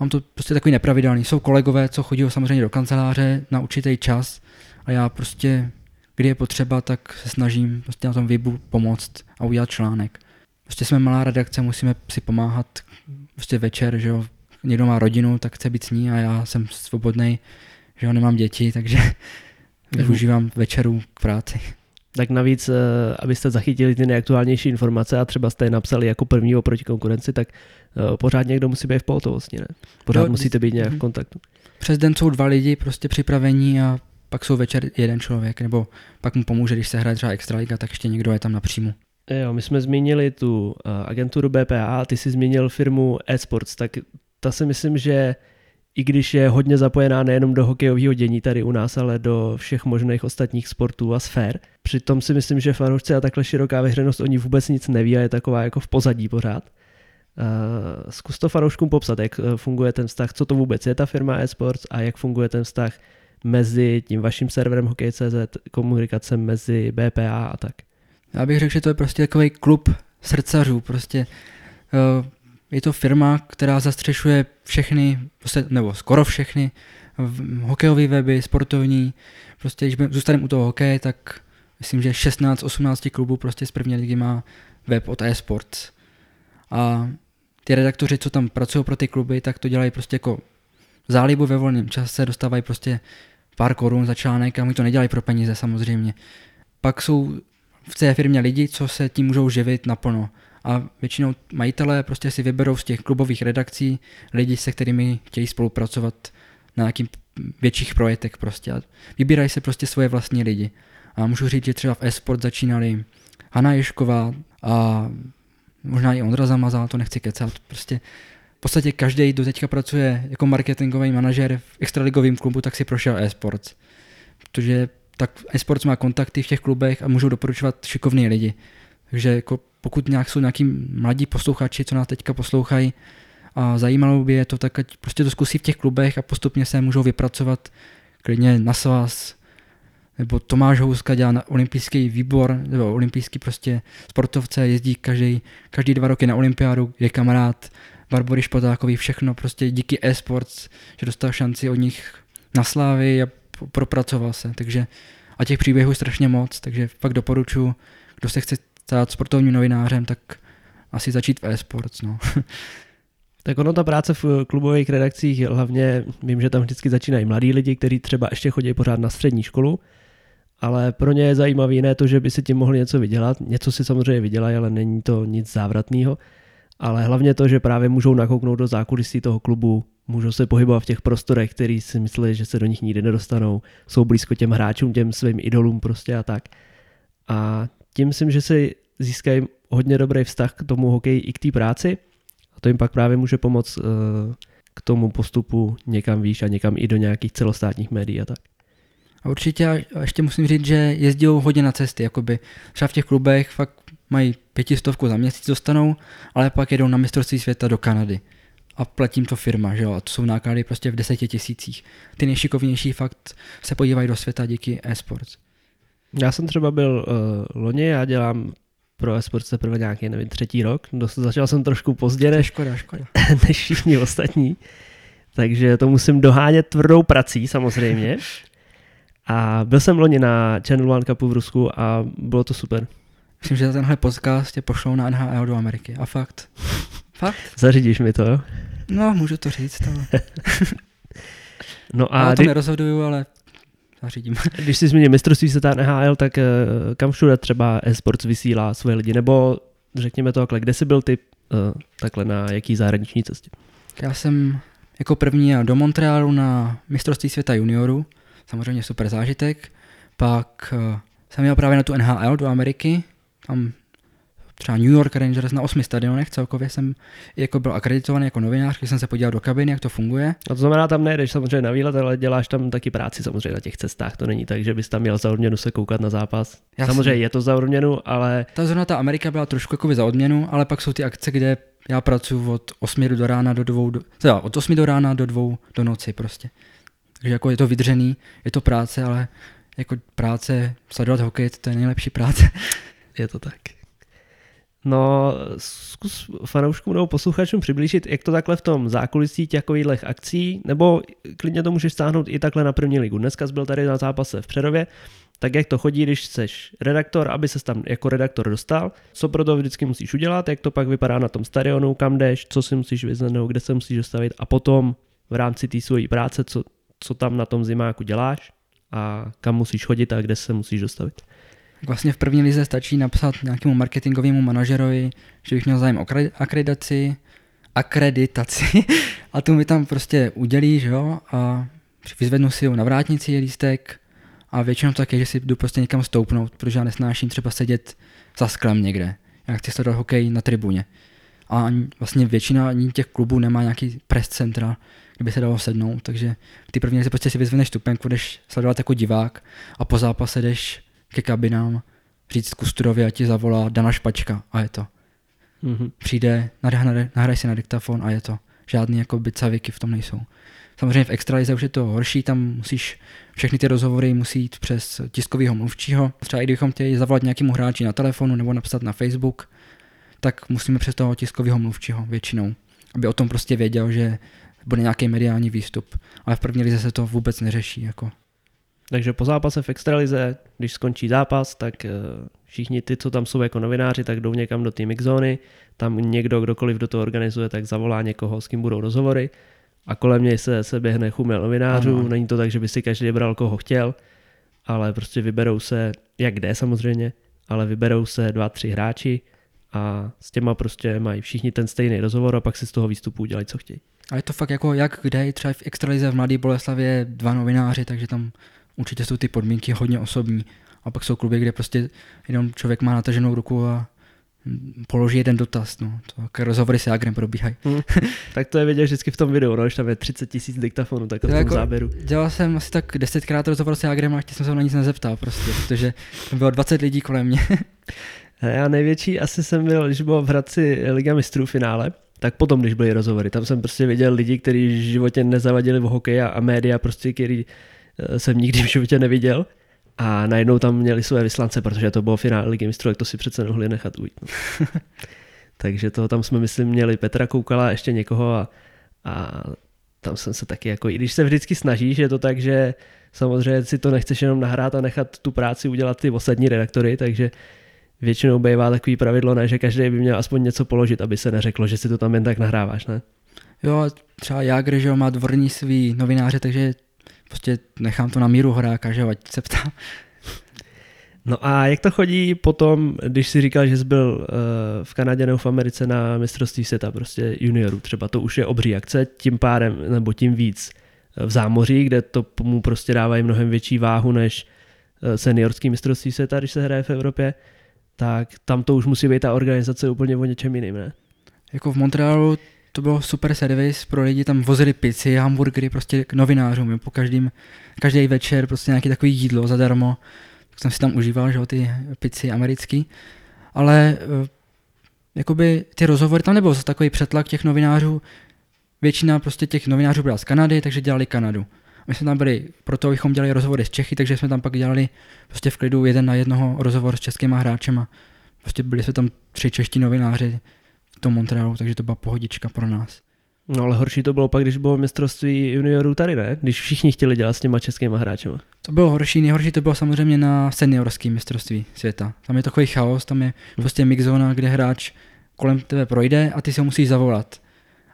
Mám to prostě takový nepravidelný. Jsou kolegové, co chodí samozřejmě do kanceláře na určitý čas a já prostě, kdy je potřeba, tak se snažím prostě na tom webu pomoct a udělat článek. Prostě jsme malá redakce, musíme si pomáhat prostě večer, že jo, někdo má rodinu, tak chce být s ní a já jsem svobodný, že jo, nemám děti, takže využívám večerů k práci. Tak navíc, eh, abyste zachytili ty nejaktuálnější informace a třeba jste je napsali jako první oproti konkurenci, tak eh, pořád někdo musí být v pohotovosti, ne? Pořád jo, musíte být nějak v mhm. kontaktu. Přes den jsou dva lidi prostě připravení a pak jsou večer jeden člověk, nebo pak mu pomůže, když se hraje třeba extraliga, tak ještě někdo je tam napřímo. Jo, my jsme zmínili tu eh, agenturu BPA ty jsi zmínil firmu eSports, tak ta si myslím, že i když je hodně zapojená nejenom do hokejového dění tady u nás, ale do všech možných ostatních sportů a sfér. Přitom si myslím, že fanoušci a takhle široká veřejnost o ní vůbec nic neví a je taková jako v pozadí pořád. Zkus to fanouškům popsat, jak uh, funguje ten vztah, co to vůbec je ta firma eSports a jak funguje ten vztah mezi tím vaším serverem Hokej.cz, komunikace mezi BPA a tak. Já bych řekl, že to je prostě takový klub srdcařů, prostě uh, je to firma, která zastřešuje všechny, prostě, nebo skoro všechny hokejové weby, sportovní. Prostě, když zůstaneme u toho hokeje, tak myslím, že 16-18 klubů prostě z první ligy má web od eSports. A ty redaktoři, co tam pracují pro ty kluby, tak to dělají prostě jako zálibu ve volném čase, dostávají prostě pár korun za článek a my to nedělají pro peníze samozřejmě. Pak jsou v té firmě lidi, co se tím můžou živit naplno. A většinou majitelé prostě si vyberou z těch klubových redakcí lidi, se kterými chtějí spolupracovat na nějakým větších projektech prostě. Vybírají se prostě svoje vlastní lidi. A můžu říct, že třeba v e-sport začínali Hanna Ješková a možná i Ondra Zamazal, to nechci kecat. Prostě v podstatě každý, kdo teďka pracuje jako marketingový manažer v extraligovém klubu, tak si prošel e-sports. Protože tak e-sports má kontakty v těch klubech a můžou doporučovat šikovní lidi. Takže jako pokud nějak jsou nějaký mladí posluchači, co nás teďka poslouchají a zajímalo by je to, tak ať prostě to zkusí v těch klubech a postupně se můžou vypracovat klidně na svaz, nebo Tomáš Houska dělá na olympijský výbor, nebo olympijský prostě sportovce, jezdí každý, každý dva roky na olympiádu, je kamarád Barbory Špotákový, všechno prostě díky e-sports, že dostal šanci od nich na slávy a propracoval se, takže a těch příběhů strašně moc, takže fakt doporučuji, kdo se chce stát sportovním novinářem, tak asi začít v e-sports, no. Tak ono ta práce v klubových redakcích, hlavně vím, že tam vždycky začínají mladí lidi, kteří třeba ještě chodí pořád na střední školu, ale pro ně je zajímavé ne to, že by si tím mohli něco vydělat, něco si samozřejmě vydělají, ale není to nic závratného, ale hlavně to, že právě můžou nakouknout do zákulisí toho klubu, můžou se pohybovat v těch prostorech, který si myslí, že se do nich nikdy nedostanou, jsou blízko těm hráčům, těm svým idolům prostě a tak. A tím myslím, že si získají hodně dobrý vztah k tomu hokeji i k té práci a to jim pak právě může pomoct uh, k tomu postupu někam výš a někam i do nějakých celostátních médií a tak. A určitě a ještě musím říct, že jezdí hodně na cesty, jakoby třeba v těch klubech fakt mají pětistovku za měsíc dostanou, ale pak jedou na mistrovství světa do Kanady a platím to firma, že jo, a to jsou náklady prostě v deseti tisících. Ty nejšikovnější fakt se podívají do světa díky e-sports. Já jsem třeba byl uh, loni, já dělám pro e-sports teprve nějaký, nevím, třetí rok. Dost, začal jsem trošku pozdě než, škoda, škoda. než všichni ostatní. Takže to musím dohánět tvrdou prací samozřejmě. A byl jsem loni na Channel One Cupu v Rusku a bylo to super. Myslím, že tenhle podcast tě pošlou na NHL do Ameriky. A fakt. Fakt? Zařídíš mi to, jo? No, můžu to říct, ale... no a Já to kdy... nerozhoduju, ale zařídím. Když si zmínil mistrovství světa NHL, tak uh, kam všude třeba esports vysílá svoje lidi? Nebo řekněme to takhle, kde jsi byl ty uh, takhle na jaký zahraniční cestě? Já jsem jako první do Montrealu na mistrovství světa juniorů, samozřejmě super zážitek. Pak uh, jsem měl právě na tu NHL do Ameriky, tam třeba New York Rangers na osmi stadionech celkově jsem jako byl akreditovaný jako novinář, když jsem se podíval do kabiny, jak to funguje. A to znamená, tam nejdeš samozřejmě na výlet, ale děláš tam taky práci samozřejmě na těch cestách. To není tak, že bys tam měl za odměnu se koukat na zápas. Jasně. Samozřejmě je to za odměnu, ale... Ta zrovna ta Amerika byla trošku jako za odměnu, ale pak jsou ty akce, kde já pracuji od 8 do rána do 2, do, teda od 8 do rána do 2 do noci prostě. Takže jako je to vydřený, je to práce, ale jako práce, sledovat hokej, to je nejlepší práce. Je to tak. No, zkus fanouškům nebo posluchačům přiblížit, jak to takhle v tom zákulisí takových akcí, nebo klidně to můžeš stáhnout i takhle na první ligu. Dneska byl tady na zápase v Přerově, tak jak to chodí, když jsi redaktor, aby se tam jako redaktor dostal, co pro to vždycky musíš udělat, jak to pak vypadá na tom stadionu, kam jdeš, co si musíš vyznat, kde se musíš dostavit? A potom v rámci té své práce, co, co tam na tom zimáku děláš a kam musíš chodit a kde se musíš dostavit. Vlastně v první lize stačí napsat nějakému marketingovému manažerovi, že bych měl zájem o akreditaci, akreditaci a tu mi tam prostě udělí, že jo, a vyzvednu si ho na vrátnici lístek a většinou tak je, že si jdu prostě někam stoupnout, protože já nesnáším třeba sedět za sklem někde. Já chci sledovat hokej na tribuně. A vlastně většina ani těch klubů nemá nějaký press centra, kde by se dalo sednout, takže ty první se prostě si vyzveneš stupenku, jdeš sledovat jako divák a po zápase jdeš ke kabinám, říct Kusturovi a ti zavolá Dana Špačka a je to. Mm-hmm. Přijde, nahraj, nahraj si na diktafon a je to. Žádný jako bicaviky v tom nejsou. Samozřejmě v extralize už je to horší, tam musíš, všechny ty rozhovory musí jít přes tiskového mluvčího. Třeba i kdybychom chtěli zavolat nějakému hráči na telefonu nebo napsat na Facebook, tak musíme přes toho tiskového mluvčího většinou, aby o tom prostě věděl, že bude nějaký mediální výstup. Ale v první lize se to vůbec neřeší. Jako. Takže po zápase v extralize, když skončí zápas, tak eh, všichni ty, co tam jsou jako novináři, tak jdou někam do té mixzóny, tam někdo, kdokoliv do toho organizuje, tak zavolá někoho, s kým budou rozhovory a kolem něj se, se běhne chumel novinářů, ano. není to tak, že by si každý bral, koho chtěl, ale prostě vyberou se, jak jde samozřejmě, ale vyberou se dva, tři hráči a s těma prostě mají všichni ten stejný rozhovor a pak si z toho výstupu udělají, co chtějí. A je to fakt jako jak kde, třeba v Extralize v Mladé Boleslavě dva novináři, takže tam určitě jsou ty podmínky hodně osobní. A pak jsou kluby, kde prostě jenom člověk má nataženou ruku a položí jeden dotaz. No. To, rozhovory s Jagrem probíhají. Hmm. tak to je vidět vždycky v tom videu, no, že tam je 30 tisíc diktafonů, tak to jako, záběru. Dělal jsem asi tak desetkrát rozhovor s Jagrem a ještě jsem se na nic nezeptal prostě, protože tam bylo 20 lidí kolem mě. Já největší asi jsem byl, když byl v Hradci Liga mistrů finále, tak potom, když byly rozhovory, tam jsem prostě viděl lidi, kteří v životě nezavadili v hokej a, a média, prostě, který jsem nikdy v životě neviděl. A najednou tam měli své vyslance, protože to bylo finále ligy mistrů, tak to si přece mohli nechat ujít. No. Takže toho tam jsme, myslím, měli Petra Koukala, ještě někoho a, a tam jsem se taky jako, i když se vždycky snažíš, je to tak, že samozřejmě si to nechceš jenom nahrát a nechat tu práci udělat ty ostatní redaktory, takže většinou bývá takový pravidlo, ne, že každý by měl aspoň něco položit, aby se neřeklo, že si to tam jen tak nahráváš, ne? Jo, třeba Jágr, že má dvorní svý novináře, takže prostě nechám to na míru horáka, že ať se ptá. No a jak to chodí potom, když si říkal, že jsi byl uh, v Kanadě nebo v Americe na mistrovství světa, prostě juniorů třeba, to už je obří akce, tím pádem, nebo tím víc eh, v zámoří, kde to mu prostě dávají mnohem větší váhu než eh, seniorský mistrovství světa, když se hraje v Evropě, tak tam to už musí být ta organizace úplně o něčem jiným, ne? Jako v Montrealu to bylo super servis pro lidi, tam vozili pici, hamburgery prostě k novinářům, jo, po každým, každý večer prostě nějaký takový jídlo zadarmo, tak jsem si tam užíval, že jo, ty pici americký, ale eh, jakoby ty rozhovory, tam nebyl zase takový přetlak těch novinářů, většina prostě těch novinářů byla z Kanady, takže dělali Kanadu. My jsme tam byli, proto abychom dělali rozhovory z Čechy, takže jsme tam pak dělali prostě v klidu jeden na jednoho rozhovor s českýma hráčema. Prostě byli jsme tam tři čeští novináři, tom Montrealu, takže to byla pohodička pro nás. No ale horší to bylo pak, když bylo mistrovství juniorů tady, ne? Když všichni chtěli dělat s těma českýma hráči. To bylo horší, nejhorší to bylo samozřejmě na seniorském mistrovství světa. Tam je takový chaos, tam je hmm. prostě mixzona, kde hráč kolem tebe projde a ty se musíš zavolat.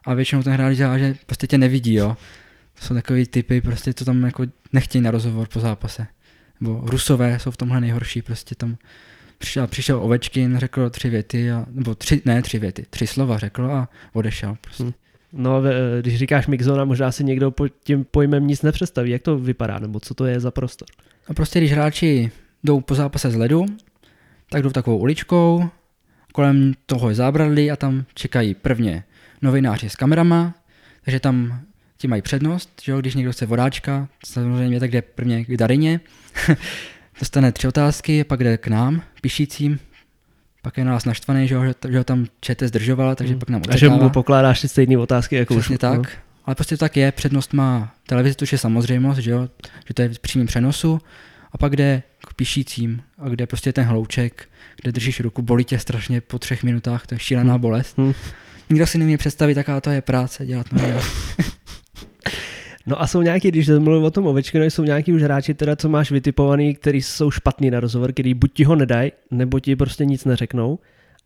A většinou ten hráč dělá, že prostě tě nevidí, jo. To jsou takový typy, prostě to tam jako nechtějí na rozhovor po zápase. Nebo Rusové jsou v tomhle nejhorší, prostě tam přišel, přišel Ovečkin, řekl tři věty, a, nebo tři, ne tři věty, tři slova řekl a odešel prostě. Hmm. No, když říkáš mixzona, možná si někdo pod tím pojmem nic nepředstaví. Jak to vypadá, nebo co to je za prostor? No prostě, když hráči jdou po zápase z ledu, tak jdou takovou uličkou, kolem toho je zábradlí a tam čekají prvně novináři s kamerama, takže tam ti mají přednost, že jo, když někdo chce vodáčka, samozřejmě tak jde prvně k Darině, dostane tři otázky, pak jde k nám, píšícím, pak je na nás naštvaný, že ho, že ho tam čete zdržovala, takže hmm. pak nám odsekává. A že mu pokládáš ty stejné otázky jako Přesně už. tak, no. ale prostě to tak je, přednost má televize, to je samozřejmost, že, jo, že to je v přímém přenosu, a pak jde k píšícím, a kde prostě ten hlouček, kde držíš ruku, bolí tě strašně po třech minutách, to je šílená hmm. bolest. Hmm. Nikdo si nemůže představit, jaká to je práce dělat no, No a jsou nějaký, když mluvím o tom Ovečkinu, jsou nějaký už hráči, teda, co máš vytipovaný, který jsou špatný na rozhovor, který buď ti ho nedají, nebo ti prostě nic neřeknou,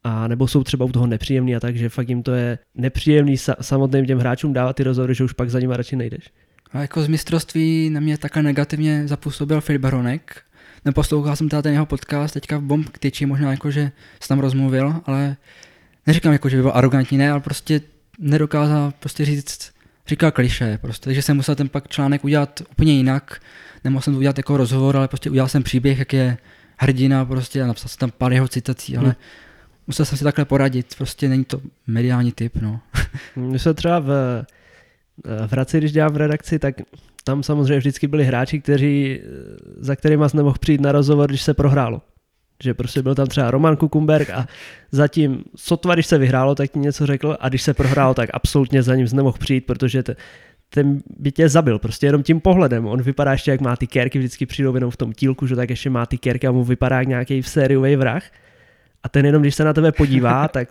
a nebo jsou třeba u toho nepříjemný a tak, že fakt jim to je nepříjemný sa- samotným těm hráčům dávat ty rozhovory, že už pak za nimi radši nejdeš. A jako z mistrovství na mě takhle negativně zapůsobil Filip Baronek. Neposlouchal jsem teda ten jeho podcast teďka v Bomb Tyči, možná jako, že jsem tam rozmluvil, ale neříkám jako, že by byl arrogantní, ne, ale prostě nedokázal prostě říct říkal kliše, prostě, že jsem musel ten pak článek udělat úplně jinak, nemohl jsem to udělat jako rozhovor, ale prostě udělal jsem příběh, jak je hrdina prostě a napsal jsem tam pár jeho citací, ale hmm. musel jsem si takhle poradit, prostě není to mediální typ, no. My se třeba v, v Hradci, když dělám v redakci, tak tam samozřejmě vždycky byli hráči, kteří, za kterými jsi nemohl přijít na rozhovor, když se prohrálo že prostě byl tam třeba Roman Kukumberg a zatím sotva, když se vyhrálo, tak ti něco řekl a když se prohrálo, tak absolutně za ním nemohl přijít, protože te, ten by tě zabil prostě jenom tím pohledem. On vypadá ještě jak má ty kerky, vždycky přijdou jenom v tom tílku, že tak ještě má ty kerky a mu vypadá jak nějaký sériový vrah. A ten jenom, když se na tebe podívá, tak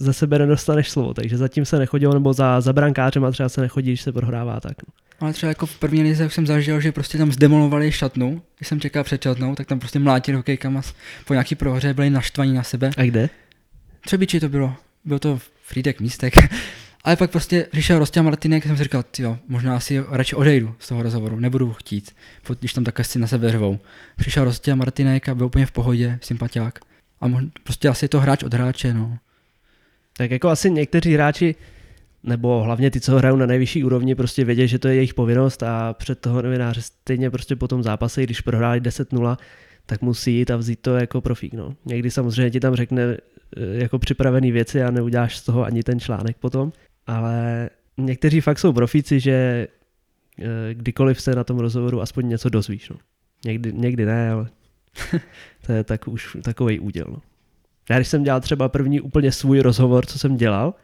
za sebe nedostaneš slovo, takže zatím se nechodilo, nebo za, za brankářem a třeba se nechodí, když se prohrává tak. No. Ale třeba jako v první lize jsem zažil, že prostě tam zdemolovali šatnu, když jsem čekal před šatnou, tak tam prostě mlátili hokejkama po nějaký prohře, byli naštvaní na sebe. A kde? Třebiči to bylo, bylo to v Frýdek místek. Ale pak prostě přišel Rostě Martinek, jsem si říkal, jo, možná asi radši odejdu z toho rozhovoru, nebudu chtít, když tam takhle si na sebe řvou. Přišel Rostě Martinek a byl úplně v pohodě, sympatiák. A možná, prostě asi je to hráč od hráče, no. Tak jako asi někteří hráči, nebo hlavně ty, co hrajou na nejvyšší úrovni, prostě vědí, že to je jejich povinnost a před toho novináře stejně prostě po tom zápase, když prohráli 10-0, tak musí jít a vzít to jako profík. No. Někdy samozřejmě ti tam řekne eh, jako připravený věci a neuděláš z toho ani ten článek potom, ale někteří fakt jsou profíci, že eh, kdykoliv se na tom rozhovoru aspoň něco dozvíš. No. Někdy, někdy ne, ale to je tak už takový úděl. No. Já když jsem dělal třeba první úplně svůj rozhovor, co jsem dělal,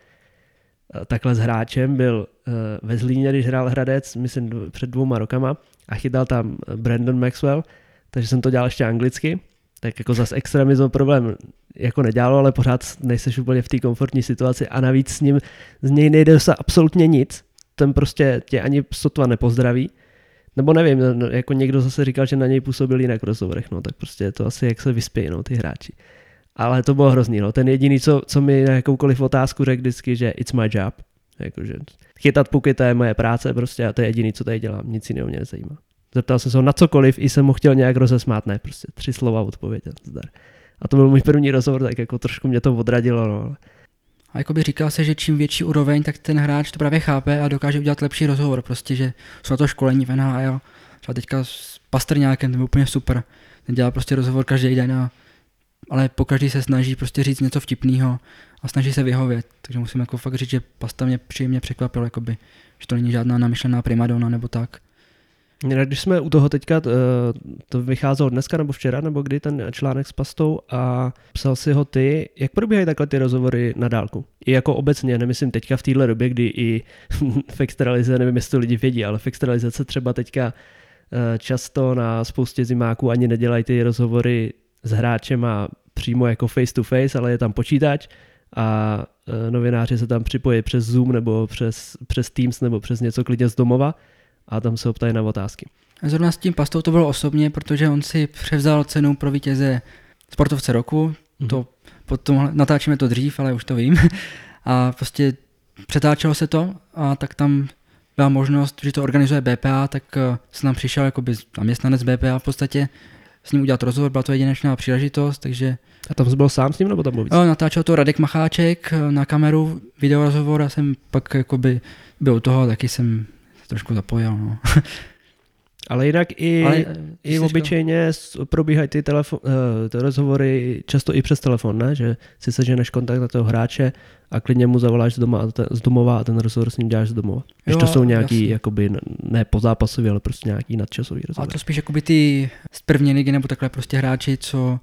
takhle s hráčem, byl eh, ve Zlíně, když hrál Hradec, myslím před dvouma rokama a chytal tam Brandon Maxwell, takže jsem to dělal ještě anglicky, tak jako zase extremizm problém jako nedělalo, ale pořád nejseš úplně v té komfortní situaci a navíc s ním, z něj nejde se absolutně nic, ten prostě tě ani sotva nepozdraví, nebo nevím, no, jako někdo zase říkal, že na něj působil jinak rozhovorech, no tak prostě je to asi jak se vyspějí, no, ty hráči. Ale to bylo hrozný, no. Ten jediný, co, co mi na jakoukoliv otázku řekl vždycky, že it's my job. Jakože chytat puky, to je moje práce prostě a to je jediný, co tady dělám. Nic jiného mě nezajímá. Zeptal jsem se ho na cokoliv, i jsem mu chtěl nějak rozesmát, ne, prostě tři slova odpovědět, zdar. A to byl můj první rozhovor, tak jako trošku mě to odradilo, no. A jako by říkal se, že čím větší úroveň, tak ten hráč to právě chápe a dokáže udělat lepší rozhovor, prostě, že jsou na to školení v NHL. Třeba teďka s Pastrňákem, to byl úplně super. Ten dělá prostě rozhovor každý den a ale po každý se snaží prostě říct něco vtipného a snaží se vyhovět. Takže musím jako fakt říct, že Pasta mě příjemně překvapil, jakoby, že to není žádná namyšlená primadona nebo tak. Když jsme u toho teďka, eh, to vycházelo dneska nebo včera, nebo kdy ten článek s pastou a psal si ho ty, jak probíhají takhle ty rozhovory na dálku? I jako obecně, nemyslím teďka v téhle době, kdy i v extralize, nevím, jestli to lidi vědí, ale v extralizace třeba teďka eh, často na spoustě zimáků ani nedělají ty rozhovory s hráčem a přímo jako face to face, ale je tam počítač a eh, novináři se tam připojí přes Zoom nebo přes, přes Teams nebo přes něco klidně z domova a tam se optají na otázky. Zrovna s tím pastou to bylo osobně, protože on si převzal cenu pro vítěze sportovce roku, mm-hmm. to potom natáčíme to dřív, ale už to vím. A prostě přetáčelo se to a tak tam byla možnost, že to organizuje BPA, tak se nám přišel jako by zaměstnanec BPA v podstatě s ním udělat rozhovor, byla to jedinečná příležitost, takže... A tam byl sám s ním, nebo tam byl víc? Natáčel to Radek Macháček eh, na kameru, videorozhovor a jsem pak jakoby byl u toho, taky jsem trošku zapojil. No. Ale jinak i, Ale, eh, i obyčejně probíhají ty, telefon, uh, ty rozhovory často i přes telefon, ne? že si seženeš kontakt na toho hráče a klidně mu zavoláš z, doma, z domova a ten rozhovor s ním děláš z domova. Když to jsou nějaký, jasný. jakoby, ne pozápasový, ale prostě nějaký nadčasový rozhovor. A to spíš jakoby ty z první ligy nebo takhle prostě hráči, co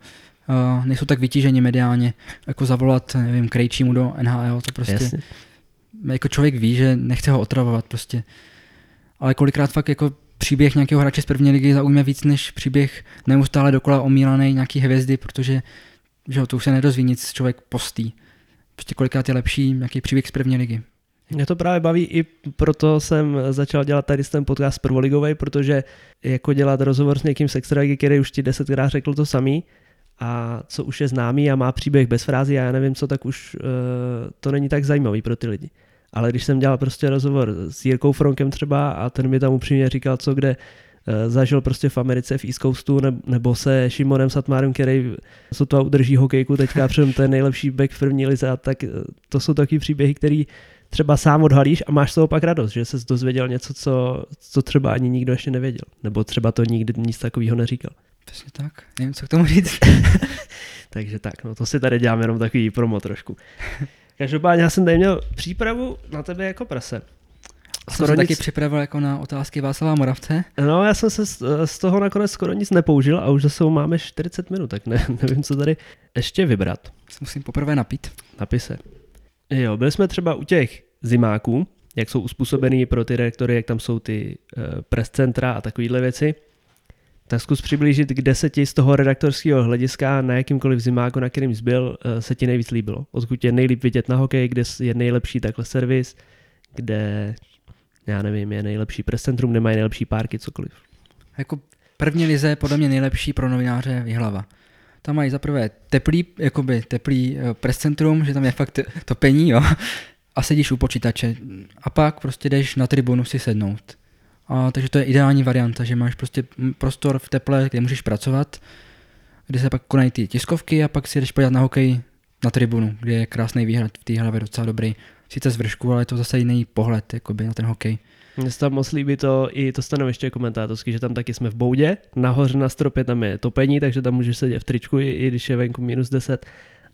uh, nejsou tak vytíženi mediálně, jako zavolat, nevím, Krejčímu do NHL, to prostě Jasně. jako člověk ví, že nechce ho otravovat prostě ale kolikrát fakt jako příběh nějakého hráče z první ligy zaujme víc než příběh neustále dokola omílaný nějaký hvězdy, protože že to už se nedozví nic, člověk postí. Prostě kolikrát je lepší nějaký příběh z první ligy. Mě to právě baví i proto jsem začal dělat tady ten podcast prvoligový, protože jako dělat rozhovor s někým z extraligy, který už ti desetkrát řekl to samý a co už je známý a má příběh bez frázy a já nevím co, tak už uh, to není tak zajímavý pro ty lidi ale když jsem dělal prostě rozhovor s Jirkou Fronkem třeba a ten mi tam upřímně říkal, co kde eh, zažil prostě v Americe v East Coastu nebo se Šimonem Satmárem, který sotva udrží hokejku teďka, přitom to je nejlepší back v první lize a tak eh, to jsou taky příběhy, které třeba sám odhalíš a máš z toho pak radost, že jsi dozvěděl něco, co, co třeba ani nikdo ještě nevěděl. Nebo třeba to nikdy nic takového neříkal. Přesně tak, nevím, co k tomu říct. Takže tak, no to si tady děláme jenom takový promo trošku. Každopádně já jsem tady měl přípravu na tebe jako prase. Skoro jsem nic... taky připravil jako na otázky Václava Moravce. No, já jsem se z toho nakonec skoro nic nepoužil a už zase máme 40 minut, tak ne, nevím, co tady ještě vybrat. Musím poprvé napít. Napise. Jo, byli jsme třeba u těch zimáků, jak jsou uspůsobený pro ty reaktory, jak tam jsou ty uh, press centra a takovéhle věci tak zkus přiblížit, kde se ti z toho redaktorského hlediska na jakýmkoliv zimáku, na kterým zbyl, eh, se ti nejvíc líbilo. Odkud je nejlíp vidět na hokej, kde je nejlepší takhle servis, kde já nevím, je nejlepší press centrum, nemají nejlepší párky, cokoliv. Jako první lize je podle mě nejlepší pro novináře Jihlava. Tam mají zaprvé teplý, jakoby teplý eh, press centrum, že tam je fakt topení, jo, a sedíš u počítače. A pak prostě jdeš na tribunu si sednout. A, takže to je ideální varianta, že máš prostě prostor v teple, kde můžeš pracovat, kde se pak konají ty tiskovky a pak si jdeš podívat na hokej na tribunu, kde je krásný výhled v té hlavě docela dobrý. Sice z vršku, ale je to zase jiný pohled jakoby, na ten hokej. Mně se tam moc líbí to i to stanoviště komentátorský, že tam taky jsme v boudě, nahoře na stropě tam je topení, takže tam můžeš sedět v tričku, i, i když je venku minus 10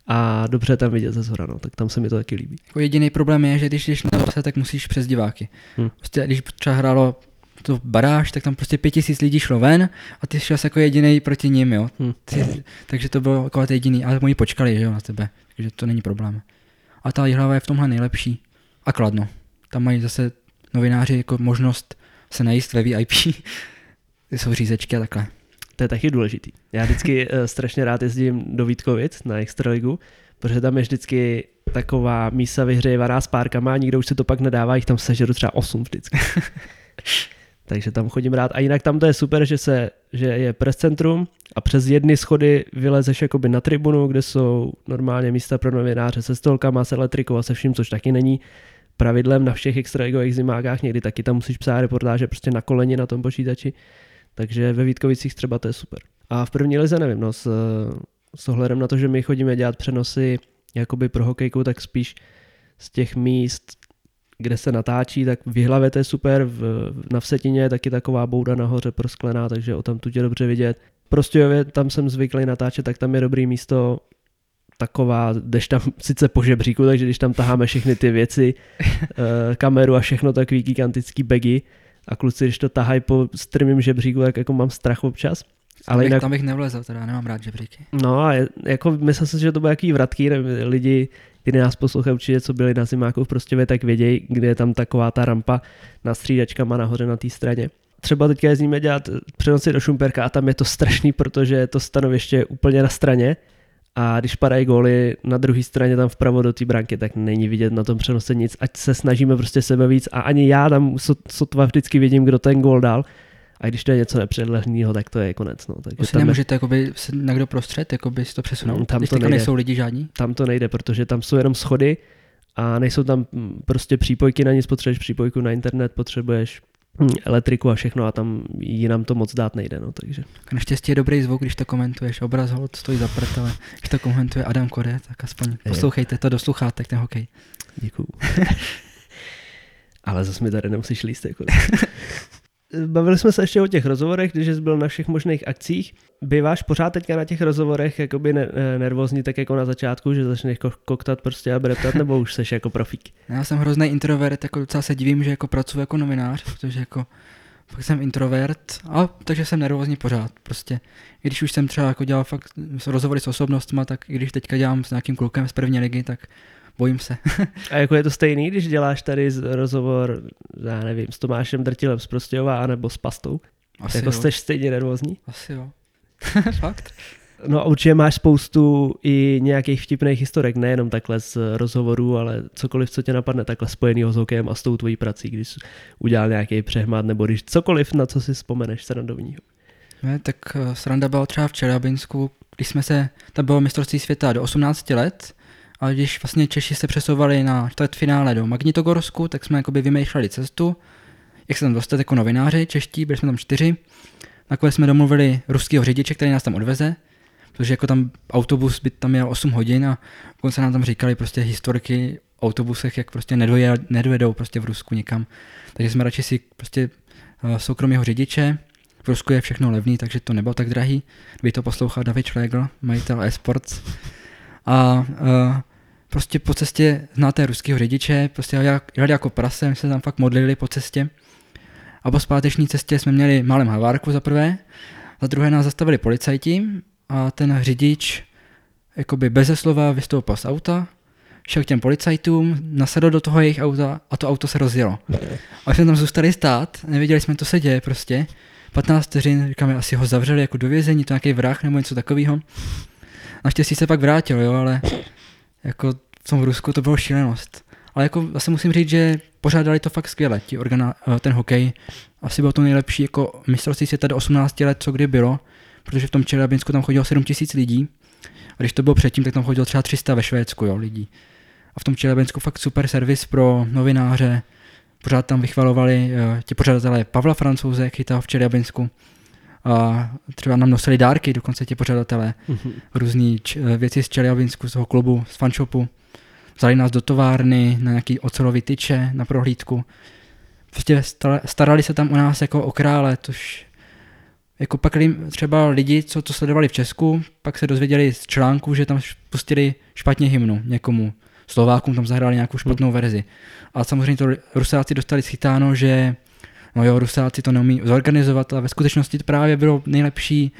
a dobře tam vidět ze zhora, no, tak tam se mi to taky líbí. Jako jediný problém je, že když jdeš na zase, tak musíš přes diváky. Hmm. Prostě, když třeba hrálo to baráž, tak tam prostě pět tisíc lidí šlo ven a ty šel jako jediný proti ním, jo. Hmm. Ty, takže to bylo jako jediný, ale moji počkali, že jo, na tebe, takže to není problém. A ta hlava je v tomhle nejlepší. A kladno. Tam mají zase novináři jako možnost se najíst ve VIP. Jsou řízečky a takhle. To je taky důležitý. Já vždycky uh, strašně rád jezdím do Vítkovic na Extraligu, protože tam je vždycky taková mísa vyhřejvaná s párkama a nikdo už se to pak nedává, jich tam sežeru třeba 8 vždycky. Takže tam chodím rád. A jinak tam to je super, že, se, že je press centrum a přes jedny schody vylezeš jakoby na tribunu, kde jsou normálně místa pro novináře se stolkama, se elektrikou a se vším, což taky není pravidlem na všech extraligových zimákách, někdy taky tam musíš psát reportáže prostě na koleni na tom počítači, takže ve Vítkovicích třeba to je super. A v první lize nevím, no, s, s ohledem na to, že my chodíme dělat přenosy jakoby pro hokejku, tak spíš z těch míst, kde se natáčí, tak v hlavě to je super, v, na Vsetině je taky taková bouda nahoře prosklená, takže o tam tu tě dobře vidět. Prostě tam jsem zvyklý natáčet, tak tam je dobrý místo taková, jdeš tam sice po žebříku, takže když tam taháme všechny ty věci, eh, kameru a všechno takový gigantický bagy a kluci, když to tahají po strmým žebříku, tak jako mám strach občas. Ale jinak... Tam bych nevlezl, teda nemám rád žebříky. No a je, jako myslím si, že to bude jaký vratky, lidi, kteří nás poslouchají určitě, co byli na zimáku v Prostěvě, tak vědějí, kde je tam taková ta rampa na střídačkama nahoře na té straně. Třeba teďka jezdíme dělat přenosy do Šumperka a tam je to strašný, protože to stanoviště je úplně na straně a když padají góly na druhé straně tam vpravo do té branky, tak není vidět na tom přenose nic, ať se snažíme prostě sebe víc a ani já tam sotva vždycky vidím, kdo ten gól dal, a když to je něco nepředlehlného, tak to je konec. No. Takže si nemůžete jakoby, se někdo prostřed jakoby si to přesunout, no, tam když to nejde. nejsou lidi žádní? Tam to nejde, protože tam jsou jenom schody a nejsou tam prostě přípojky na nic, potřebuješ přípojku na internet, potřebuješ hm, elektriku a všechno a tam jinam to moc dát nejde. No, takže. Naštěstí je dobrý zvuk, když to komentuješ. Obraz hold stojí za prd, ale když to komentuje Adam Kore, tak aspoň poslouchejte to do sluchátek, ten hokej. Děkuju. ale zase mi tady nemusíš líst. Jako. Bavili jsme se ještě o těch rozhovorech, když jsi byl na všech možných akcích. Býváš pořád teďka na těch rozhovorech jakoby ne- nervózní, tak jako na začátku, že začneš koktat prostě a breptat, nebo už seš jako profík? Já jsem hrozný introvert, jako docela se divím, že jako pracuji jako novinář, protože jako fakt jsem introvert, a takže jsem nervózní pořád. Prostě, když už jsem třeba jako dělal fakt rozhovory s osobnostmi, tak i když teďka dělám s nějakým klukem z první ligy, tak bojím se. a jako je to stejný, když děláš tady rozhovor, já nevím, s Tomášem Drtilem z Prostějova, anebo s Pastou? Asi jako jo. jsi stejně nervózní? Asi jo. Fakt? No a určitě máš spoustu i nějakých vtipných historek, nejenom takhle z rozhovorů, ale cokoliv, co tě napadne takhle spojenýho s hokejem a s tou tvojí prací, když udělal nějaký přehmat, nebo když cokoliv, na co si vzpomeneš srandovního. Ne, tak eh, sranda byla třeba v Čelabinsku, když jsme se, tam bylo mistrovství světa do 18 let ale když vlastně Češi se přesouvali na finále do Magnitogorsku, tak jsme jakoby vymýšleli cestu, jak se tam dostat jako novináři čeští, byli jsme tam čtyři. Nakonec jsme domluvili ruského řidiče, který nás tam odveze, protože jako tam autobus by tam měl 8 hodin a dokonce nám tam říkali prostě historiky o autobusech, jak prostě nedojel, nedojedou prostě v Rusku nikam. Takže jsme radši si prostě uh, soukromého řidiče, v Rusku je všechno levný, takže to nebylo tak drahý. By to poslouchal David Schlegel, majitel eSports. A uh, prostě po cestě znáte ruského řidiče, prostě jeli jako prase, my se tam fakt modlili po cestě. A po zpáteční cestě jsme měli malém havárku za prvé, za druhé nás zastavili policajti a ten řidič jakoby beze slova vystoupil z auta, šel k těm policajtům, nasedl do toho jejich auta a to auto se rozjelo. A jsme tam zůstali stát, nevěděli jsme, co se děje prostě. 15 vteřin, říkáme, asi ho zavřeli jako do vězení, to nějaký vrah nebo něco takového. Naštěstí se pak vrátil, jo, ale jako v tom Rusku to bylo šílenost. Ale jako zase musím říct, že pořádali to fakt skvěle, ti organa, eh, ten hokej. Asi bylo to nejlepší jako mistrovství světa do 18 let, co kdy bylo, protože v tom Čelabinsku tam chodilo 7 tisíc lidí. A když to bylo předtím, tak tam chodilo třeba 300 ve Švédsku, jo, lidí. A v tom Čelabinsku fakt super servis pro novináře, pořád tam vychvalovali uh, ti pořadatelé Pavla Francouze, chytal v Čelabinsku. A třeba nám nosili dárky, dokonce ti pořadatelé, mm-hmm. různé č- eh, věci z Čelabinsku, z toho klubu, z fanshopu. Vzali nás do továrny na nějaký ocelový tyče, na prohlídku. Prostě starali se tam o nás jako o krále, tož jako pak třeba lidi, co to sledovali v Česku, pak se dozvěděli z článku, že tam pustili špatně hymnu někomu. Slovákům tam zahráli nějakou špatnou hmm. verzi. A samozřejmě to Rusáci dostali schytáno, že no jo, Rusáci to neumí zorganizovat, ale ve skutečnosti to právě bylo nejlepší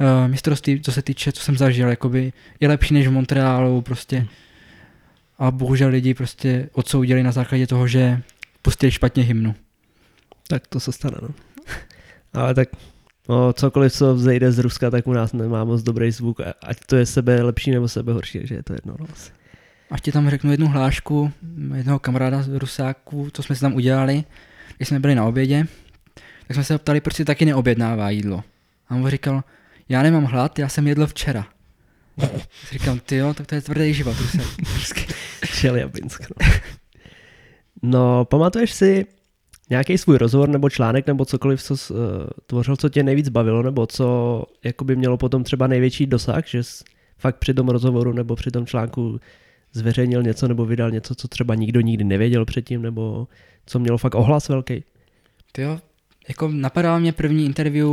uh, mistrovství, co se týče, co jsem zažil, jakoby je lepší než v Montrealu prostě. Hmm. A bohužel lidi prostě odsoudili na základě toho, že pustili špatně hymnu. Tak to se stane, no. Ale tak no, cokoliv, co vzejde z Ruska, tak u nás nemá moc dobrý zvuk, ať to je sebe lepší nebo sebe horší, takže je to jedno. No. A ti tam řeknu jednu hlášku jednoho kamaráda z Rusáku, co jsme si tam udělali, když jsme byli na obědě, tak jsme se ptali, proč si taky neobjednává jídlo. A on říkal, já nemám hlad, já jsem jedl včera. Říkám, ty jo, tak to je tvrdý život. Čeliabinsk. No. no, pamatuješ si nějaký svůj rozhovor nebo článek nebo cokoliv, co uh, tvořil, co tě nejvíc bavilo, nebo co jakoby mělo potom třeba největší dosah, že jsi fakt při tom rozhovoru nebo při tom článku zveřejnil něco nebo vydal něco, co třeba nikdo nikdy nevěděl předtím, nebo co mělo fakt ohlas velký? Ty jo, jako napadá mě první interview,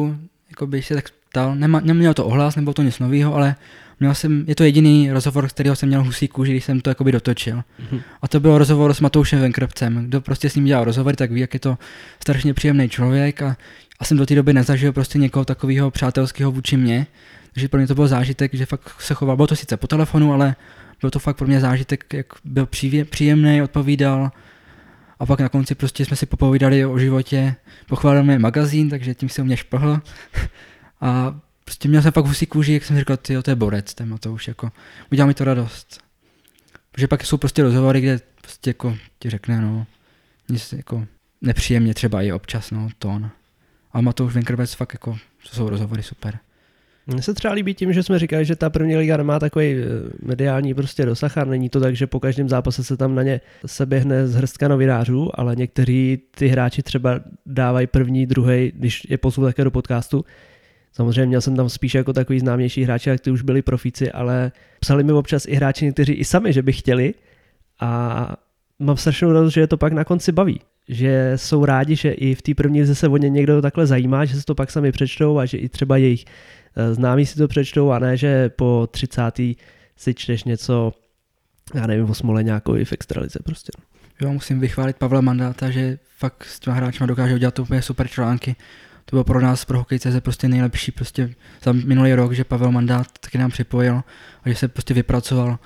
jako bych se tak ptal, Nema, neměl to ohlas, nebo to nic nového, ale měl jsem, je to jediný rozhovor, kterého jsem měl husí kůži, když jsem to jakoby dotočil. Mm-hmm. A to byl rozhovor s Matoušem Venkrpcem. Kdo prostě s ním dělal rozhovor, tak ví, jak je to strašně příjemný člověk a, a jsem do té doby nezažil prostě někoho takového přátelského vůči mě. Takže pro mě to byl zážitek, že fakt se choval, bylo to sice po telefonu, ale byl to fakt pro mě zážitek, jak byl příjemný, odpovídal. A pak na konci prostě jsme si popovídali o životě, pochválil mě magazín, takže tím se u mě šplhl. A prostě měl jsem fakt husí kůži, jak jsem říkal, ty, to je borec, ten to už jako, udělal mi to radost. Protože pak jsou prostě rozhovory, kde prostě jako ti řekne, no, nic jako nepříjemně třeba i občas, no, tón. Ale Matouš Vinkrbec fakt jako, to jsou rozhovory super. Mně se třeba líbí tím, že jsme říkali, že ta první liga nemá takový eh, mediální prostě dosah a není to tak, že po každém zápase se tam na ně se běhne z hrstka novinářů, ale někteří ty hráči třeba dávají první, druhý, když je pozvu také do podcastu. Samozřejmě měl jsem tam spíš jako takový známější hráči, jak ty už byli profíci, ale psali mi občas i hráči někteří i sami, že by chtěli a mám strašnou radost, že je to pak na konci baví že jsou rádi, že i v té první lize se o ně někdo takhle zajímá, že se to pak sami přečtou a že i třeba jejich známí si to přečtou a ne, že po 30. si čteš něco, já nevím, o nějakou v extralize prostě. Jo, musím vychválit Pavla Mandáta, že fakt s těma hráčima dokáže udělat úplně super články. To bylo pro nás, pro hokejce, prostě nejlepší prostě za minulý rok, že Pavel Mandát taky nám připojil a že se prostě vypracoval.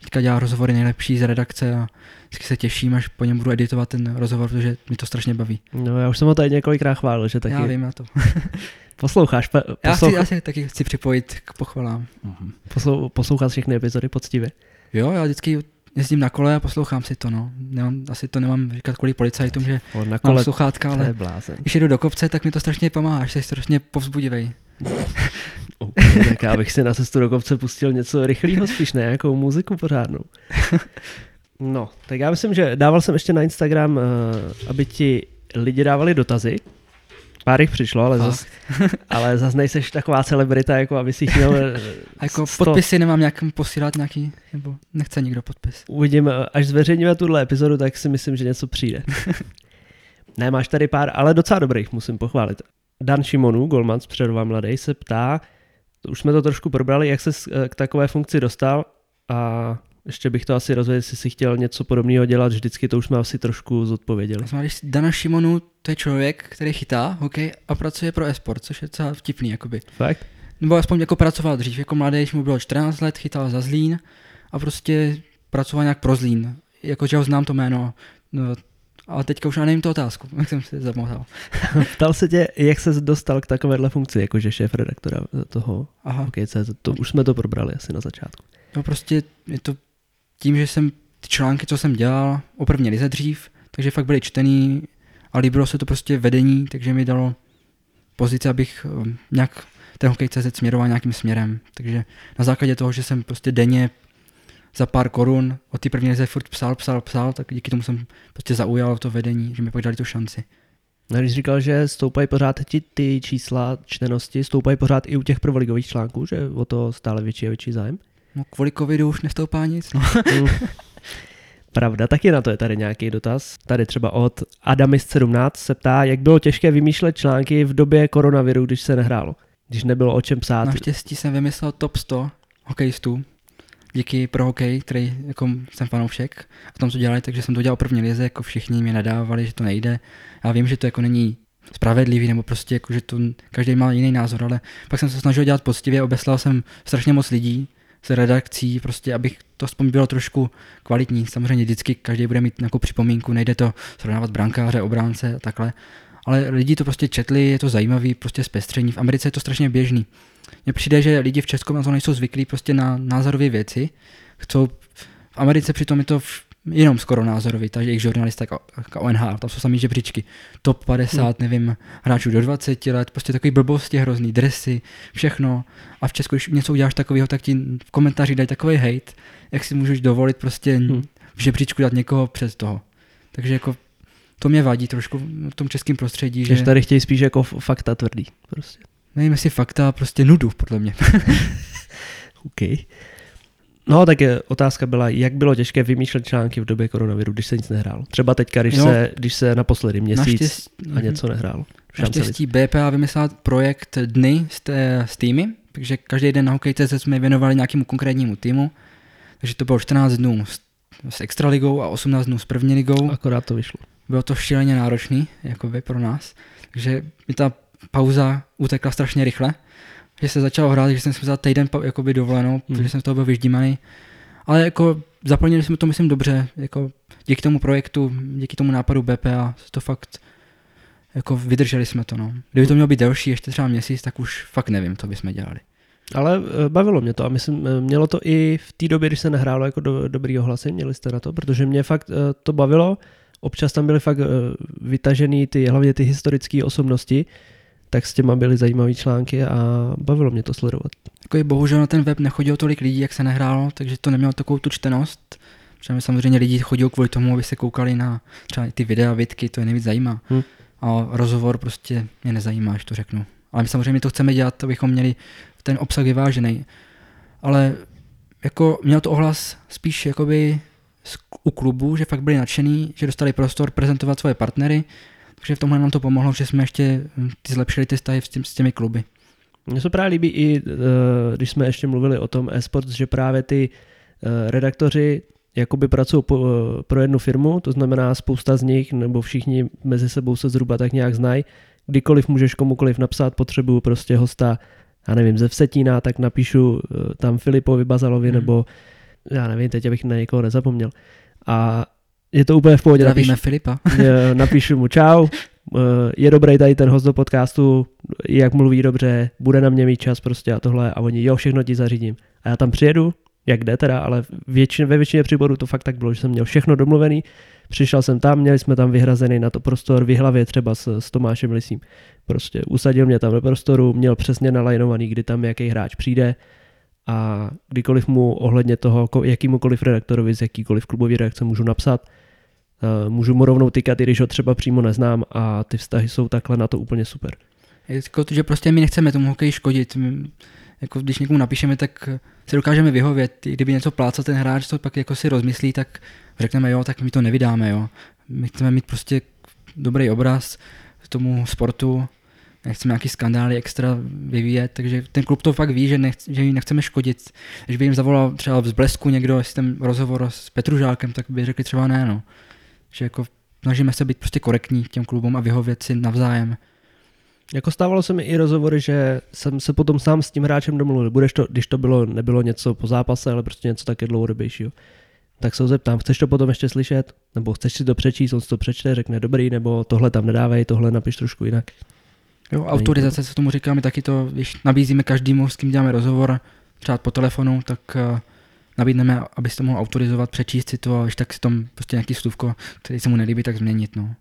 Teďka dělá rozhovory nejlepší z redakce a vždycky se těším, až po něm budu editovat ten rozhovor, protože mi to strašně baví. No já už jsem ho tady několikrát chválil, že taky... Já vím, já to. Posloucháš? Po, poslouch... já, chci, já si taky chci připojit k pochvalám. Uh-huh. Poslou, posloucháš všechny epizody poctivě? Jo, já vždycky jezdím na kole a poslouchám si to, no. Nemám, asi to nemám říkat kvůli policajtům, že o, na kole, mám sluchátka, ale když jdu do kopce, tak mi to strašně pomáhá, že jsi strašně povzbudivej. okay, tak já bych si na cestu do kopce pustil něco rychlého spíš, ne nějakou muziku pořádnou. No, tak já myslím, že dával jsem ještě na Instagram, uh, aby ti lidi dávali dotazy, Pár jich přišlo, ale zase ale zas nejseš taková celebrita, jako aby si chtěl... A jako 100... podpisy nemám nějak posílat nějaký, nebo nechce nikdo podpis. Uvidím, až zveřejníme tuhle epizodu, tak si myslím, že něco přijde. ne, máš tady pár, ale docela dobrých, musím pochválit. Dan Šimonu, Golman z Přerova Mladej, se ptá, už jsme to trošku probrali, jak se k takové funkci dostal a ještě bych to asi rozvedl, jestli si chtěl něco podobného dělat, vždycky to už jsme asi trošku zodpověděli. Když Dana Šimonu, to je člověk, který chytá hokej a pracuje pro esport, což je docela vtipný. Jakoby. Fakt? Nebo aspoň jako pracoval dřív, jako mladý, když mu bylo 14 let, chytal za Zlín a prostě pracoval nějak pro Zlín. Jako, že ho znám to jméno, no, ale teďka už já nevím tu otázku, jak jsem si zamotal. Ptal se tě, jak se dostal k takovéhle funkci, jakože šéf redaktora toho Aha. Okay, to, už jsme to probrali asi na začátku. No prostě je to tím, že jsem ty články, co jsem dělal o první lize dřív, takže fakt byly čtený a líbilo se to prostě vedení, takže mi dalo pozici, abych eh, nějak ten hokej CZ směroval nějakým směrem. Takže na základě toho, že jsem prostě denně za pár korun od té první lize furt psal, psal, psal, tak díky tomu jsem prostě zaujal to vedení, že mi pak dali tu šanci. No, když říkal, že stoupají pořád ti ty čísla čtenosti, stoupají pořád i u těch prvoligových článků, že o to stále větší a větší zájem? No kvůli covidu už nestoupá nic, no. Pravda, taky na to je tady nějaký dotaz. Tady třeba od Adamis17 se ptá, jak bylo těžké vymýšlet články v době koronaviru, když se nehrálo, když nebylo o čem psát. Naštěstí jsem vymyslel top 100 hokejistů, díky pro hokej, který jako jsem fanoušek a tom, co dělali, takže jsem to dělal první lize, jako všichni mi nadávali, že to nejde. Já vím, že to jako není spravedlivý, nebo prostě jako, že to každý má jiný názor, ale pak jsem se snažil dělat poctivě, obeslal jsem strašně moc lidí z redakcí, prostě abych to aspoň bylo trošku kvalitní. Samozřejmě vždycky každý bude mít nějakou připomínku, nejde to srovnávat brankáře, obránce a takhle. Ale lidi to prostě četli, je to zajímavý, prostě zpestření. V Americe je to strašně běžný. Mně přijde, že lidi v Česku na to nejsou zvyklí prostě na názorové věci. Chcou, v Americe přitom je to v, jenom skoro názorový, takže jejich žurnalista jako, jako ONH, tam jsou samý žebříčky, top 50, hmm. nevím, hráčů do 20 let, prostě takový blbosti hrozný, dresy, všechno. A v Česku, když něco uděláš takového, tak ti v komentáři dají takový hate, jak si můžeš dovolit prostě hmm. v žebříčku dát někoho přes toho. Takže jako to mě vadí trošku v tom českém prostředí. Že tady chtějí spíš jako fakta tvrdý. Prostě. Nevím, jestli fakta, prostě nudu, podle mě. OK. No, tak je, otázka byla, jak bylo těžké vymýšlet články v době koronaviru, když se nic nehrálo. Třeba teďka, když, se, když se naposledy měsíc naštěstí, a něco nehrálo. Naštěstí BPA vymyslel projekt Dny s, té, s týmy, takže každý den na hokej.cz jsme věnovali nějakému konkrétnímu týmu, takže to bylo 14 dnů s, s extraligou a 18 dnů s první ligou. Akorát to vyšlo. Bylo to šíleně náročný, jakoby pro nás, takže mi ta pauza utekla strašně rychle, že se začalo hrát, že jsem si vzal týden jakoby dovolenou, mm. protože jsem z toho byl vyždímaný. Ale jako zaplnili jsme to, myslím, dobře. Jako díky tomu projektu, díky tomu nápadu BPA, to fakt jako vydrželi jsme to, no. Kdyby to mělo být delší, ještě třeba měsíc, tak už fakt nevím, co bychom dělali. Ale eh, bavilo mě to a myslím, eh, mělo to i v té době, když se nehrálo jako do, dobrý ohlasy, měli jste na to, protože mě fakt eh, to bavilo, občas tam byly fakt vytažený ty, hlavně ty historické osobnosti, tak s těma byly zajímavé články a bavilo mě to sledovat. Jako bohužel na ten web nechodilo tolik lidí, jak se nehrálo, takže to nemělo takovou tu čtenost. Protože samozřejmě lidi chodí kvůli tomu, aby se koukali na třeba ty videa, vidky, to je nejvíc zajímá. Hmm. A rozhovor prostě mě nezajímá, až to řeknu. Ale my samozřejmě to chceme dělat, abychom měli ten obsah vyvážený. Ale jako měl to ohlas spíš jakoby u klubu, že fakt byli nadšený, že dostali prostor prezentovat svoje partnery, takže v tomhle nám to pomohlo, že jsme ještě hm, ty zlepšili ty vztahy s, tím, s těmi kluby. Mně se právě líbí i, eh, když jsme ještě mluvili o tom e-sports, že právě ty eh, redaktoři jakoby pracují eh, pro jednu firmu, to znamená spousta z nich, nebo všichni mezi sebou se zhruba tak nějak znají. Kdykoliv můžeš komukoliv napsat, potřebuju prostě hosta, já nevím, ze Vsetína, tak napíšu tam Filipovi Bazalovi, hmm. nebo já nevím, teď abych na někoho nezapomněl. A je to úplně v pohodě. Zdravíme napíš, Filipa. napíšu mu čau, eh, je dobrý tady ten host do podcastu, jak mluví dobře, bude na mě mít čas prostě a tohle a oni, jo, všechno ti zařídím. A já tam přijedu, jak jde teda, ale většin, ve většině příborů to fakt tak bylo, že jsem měl všechno domluvený, přišel jsem tam, měli jsme tam vyhrazený na to prostor v hlavě třeba s, s Tomášem Lisím. Prostě usadil mě tam do prostoru, měl přesně nalajnovaný, kdy tam jaký hráč přijde a kdykoliv mu ohledně toho, jakýmukoliv redaktorovi z jakýkoliv klubový redakce můžu napsat, Eh, můžu mu rovnou tykat, i když ho třeba přímo neznám a ty vztahy jsou takhle na to úplně super. Jako to, že prostě my nechceme tomu hokeji škodit. My, jako když někomu napíšeme, tak se dokážeme vyhovět. I kdyby něco plácal ten hráč, to pak jako si rozmyslí, tak řekneme jo, tak my to nevydáme. Jo. My chceme mít prostě dobrý obraz tomu sportu, nechceme nějaký skandály extra vyvíjet, takže ten klub to fakt ví, že, nechce, že jim nechceme škodit. Když by jim zavolal třeba z Blesku někdo, jestli ten rozhovor s Petružákem, tak by řekli třeba ne, no že jako snažíme se být prostě korektní těm klubům a vyhovět si navzájem. Jako stávalo se mi i rozhovory, že jsem se potom sám s tím hráčem domluvil. Budeš to, když to bylo, nebylo něco po zápase, ale prostě něco taky dlouhodobějšího. Tak se ho zeptám, chceš to potom ještě slyšet? Nebo chceš si to přečíst, on si to přečte, řekne dobrý, nebo tohle tam nedávej, tohle napiš trošku jinak. Jo, autorizace se tomu říká, my taky to, když nabízíme každému, s kým děláme rozhovor, třeba po telefonu, tak uh, nabídneme, abys to mohl autorizovat, přečíst si to a když tak si tam prostě nějaký slůvko, který se mu nelíbí, tak změnit. No.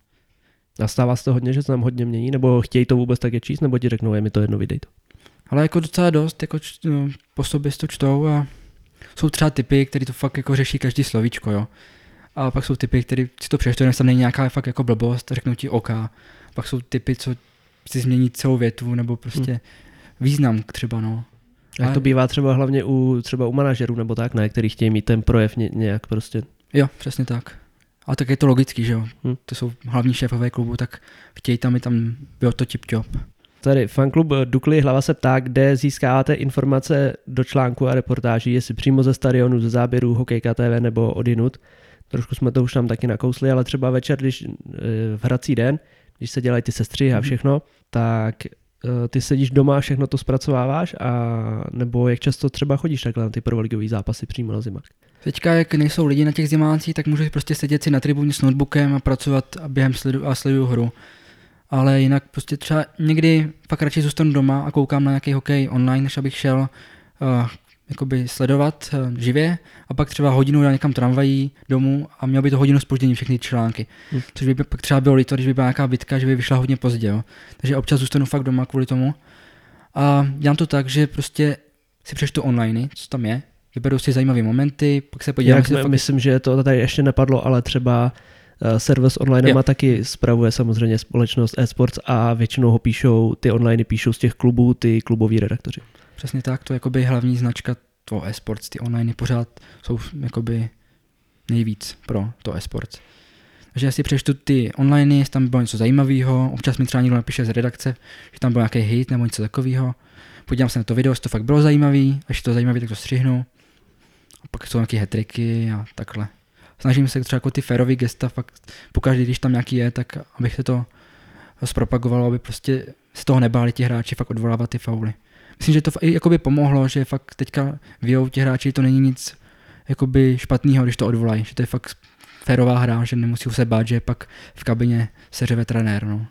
A stává se to hodně, že se tam hodně mění, nebo chtějí to vůbec také číst, nebo ti řeknou, je mi to jedno, vydej to. Ale jako docela dost, jako č, no, po sobě si to čtou a jsou třeba typy, který to fakt jako řeší každý slovíčko, jo. A pak jsou typy, který si to přečtou, tam není nějaká fakt jako blbost, řeknou ti OK. Pak jsou typy, co si změní celou větu, nebo prostě hmm. význam třeba, no. Jak to bývá třeba hlavně u, třeba u manažerů nebo tak, ne, který chtějí mít ten projev ně, nějak prostě. Jo, přesně tak. A tak je to logický, že jo. Hmm. To jsou hlavní šéfové klubu, tak chtějí tam i tam bylo to tip job. Tady fanklub Dukly hlava se ptá, kde získáváte informace do článku a reportáží, jestli přímo ze stadionu, ze záběrů Hokejka TV nebo odinut. Trošku jsme to už tam taky nakousli, ale třeba večer, když eh, v hrací den, když se dělají ty sestřihy a mhm. všechno, tak eh, ty sedíš doma a všechno to zpracováváš a nebo jak často třeba chodíš takhle na ty prvoligový zápasy přímo na zimák? Teďka, jak nejsou lidi na těch zimácích, tak můžeš prostě sedět si na tribuně s notebookem a pracovat a během sledu, a sleduju hru. Ale jinak prostě třeba někdy fakt radši zůstanu doma a koukám na nějaký hokej online, než abych šel uh, jakoby sledovat uh, živě a pak třeba hodinu já někam tramvají domů a měl by to hodinu spoždění všechny články. Hmm. Což by pak třeba bylo líto, když by byla nějaká bitka, že by vyšla hodně pozdě. Jo. Takže občas zůstanu fakt doma kvůli tomu. A dělám to tak, že prostě si přečtu online, co tam je, vyberu si zajímavé momenty, pak se podívám. Jak fakt... Myslím, že to tady ještě nepadlo, ale třeba uh, server s online má taky spravuje samozřejmě společnost eSports a většinou ho píšou, ty online píšou z těch klubů, ty kluboví redaktoři. Přesně tak, to je jakoby hlavní značka toho eSports, ty online pořád jsou jakoby nejvíc pro to eSports. Takže já si přečtu ty online, jestli tam bylo něco zajímavého, občas mi třeba někdo napíše z redakce, že tam byl nějaký hit nebo něco takového. Podívám se na to video, jestli to fakt bylo zajímavý, až to zajímavý, tak to střihnu. A pak jsou nějaké hetriky a takhle. Snažím se třeba jako ty férový gesta fakt pokaždé, když tam nějaký je, tak abych se to zpropagovalo, aby prostě z toho nebáli ti hráči fakt odvolávat ty fauly. Myslím, že to i jakoby pomohlo, že fakt teďka vyjou ti hráči, to není nic jakoby špatného, když to odvolají, že to je fakt férová hra, že nemusí se bát, že pak v kabině seřeve trenér. No.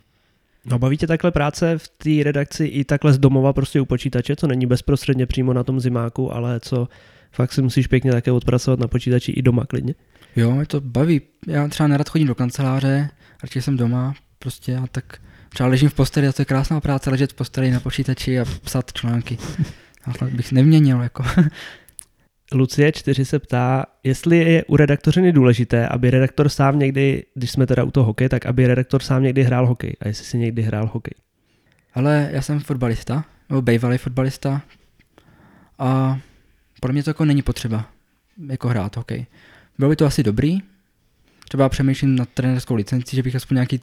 No baví tě takhle práce v té redakci i takhle z domova prostě u počítače, co není bezprostředně přímo na tom zimáku, ale co fakt si musíš pěkně také odpracovat na počítači i doma klidně? Jo, mě to baví. Já třeba nerad chodím do kanceláře, radši jsem doma prostě a tak třeba ležím v posteli a to je krásná práce, ležet v posteli na počítači a psat články. Ale bych neměnil jako. Lucie 4 se ptá, jestli je u redaktořiny důležité, aby redaktor sám někdy, když jsme teda u toho hokej, tak aby redaktor sám někdy hrál hokej a jestli si někdy hrál hokej. Ale já jsem fotbalista, nebo bývalý fotbalista a podle mě to jako není potřeba jako hrát hokej. Bylo by to asi dobrý, třeba přemýšlím nad trenerskou licenci, že bych aspoň nějaký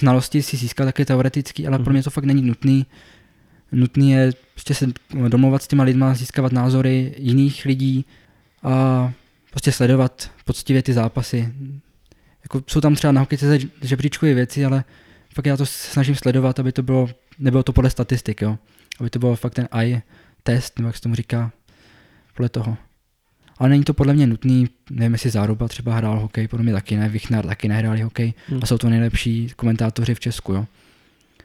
znalosti si získal také teoretický, ale mm-hmm. pro mě to fakt není nutný. Nutný je prostě se domluvat s těma lidma, získávat názory jiných lidí a prostě sledovat poctivě ty zápasy. Jako jsou tam třeba na hokejce žebříčkové věci, ale fakt já to snažím sledovat, aby to bylo, nebylo to podle statistik, jo. Aby to bylo fakt ten eye test, nebo jak se tomu říká, podle toho. Ale není to podle mě nutný, nevím, jestli Záruba třeba hrál hokej, podle mě taky ne, Vichnar taky nehráli hokej hmm. a jsou to nejlepší komentátoři v Česku, jo.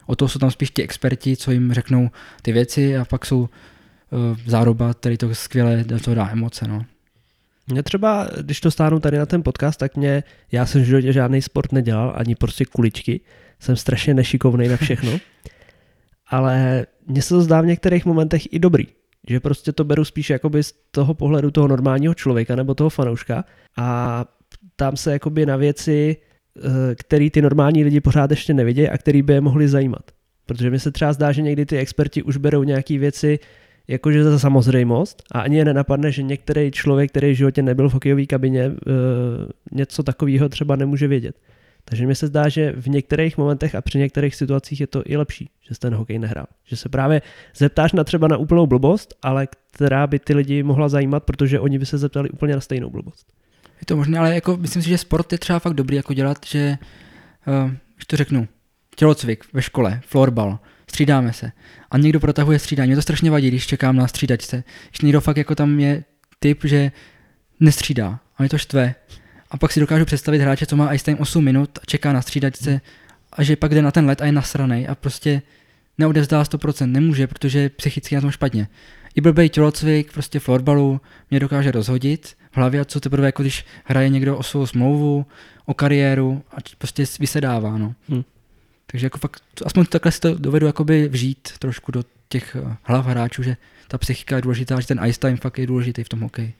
O to jsou tam spíš ti experti, co jim řeknou ty věci a pak jsou uh, Záruba, který to skvěle do toho dá emoce, no. Mě třeba, když to stáhnu tady na ten podcast, tak mě, já jsem v životě žádný sport nedělal, ani prostě kuličky, jsem strašně nešikovný na všechno, ale mně se to zdá v některých momentech i dobrý, že prostě to beru spíš jakoby z toho pohledu toho normálního člověka nebo toho fanouška a tam se jakoby na věci, eh, které ty normální lidi pořád ještě nevidějí a který by je mohli zajímat. Protože mi se třeba zdá, že někdy ty experti už berou nějaké věci jakože za samozřejmost a ani je nenapadne, že některý člověk, který v životě nebyl v hokejové kabině, eh, něco takového třeba nemůže vědět. Takže mi se zdá, že v některých momentech a při některých situacích je to i lepší, že ten hokej nehrál. Že se právě zeptáš na třeba na úplnou blbost, ale která by ty lidi mohla zajímat, protože oni by se zeptali úplně na stejnou blbost. Je to možné, ale jako myslím si, že sport je třeba fakt dobrý jako dělat, že, uh, to řeknu, tělocvik ve škole, florbal, střídáme se a někdo protahuje střídání. Mě to strašně vadí, když čekám na střídačce. Když někdo fakt jako tam je typ, že nestřídá a mě to štve. A pak si dokážu představit hráče, co má ice time 8 minut a čeká na střídačce a že pak jde na ten let a je nasranej a prostě neodevzdá 100%, nemůže, protože psychicky je na tom špatně. i blbej tělocvik prostě fotbalu mě dokáže rozhodit v hlavě, a co teprve jako když hraje někdo o svou smlouvu, o kariéru a prostě vysedává, no. Hm. Takže jako fakt, aspoň takhle si to dovedu jakoby vžít trošku do těch eh, hlav hráčů, že ta psychika je důležitá, že ten ice time fakt je důležitý v tom hokeji.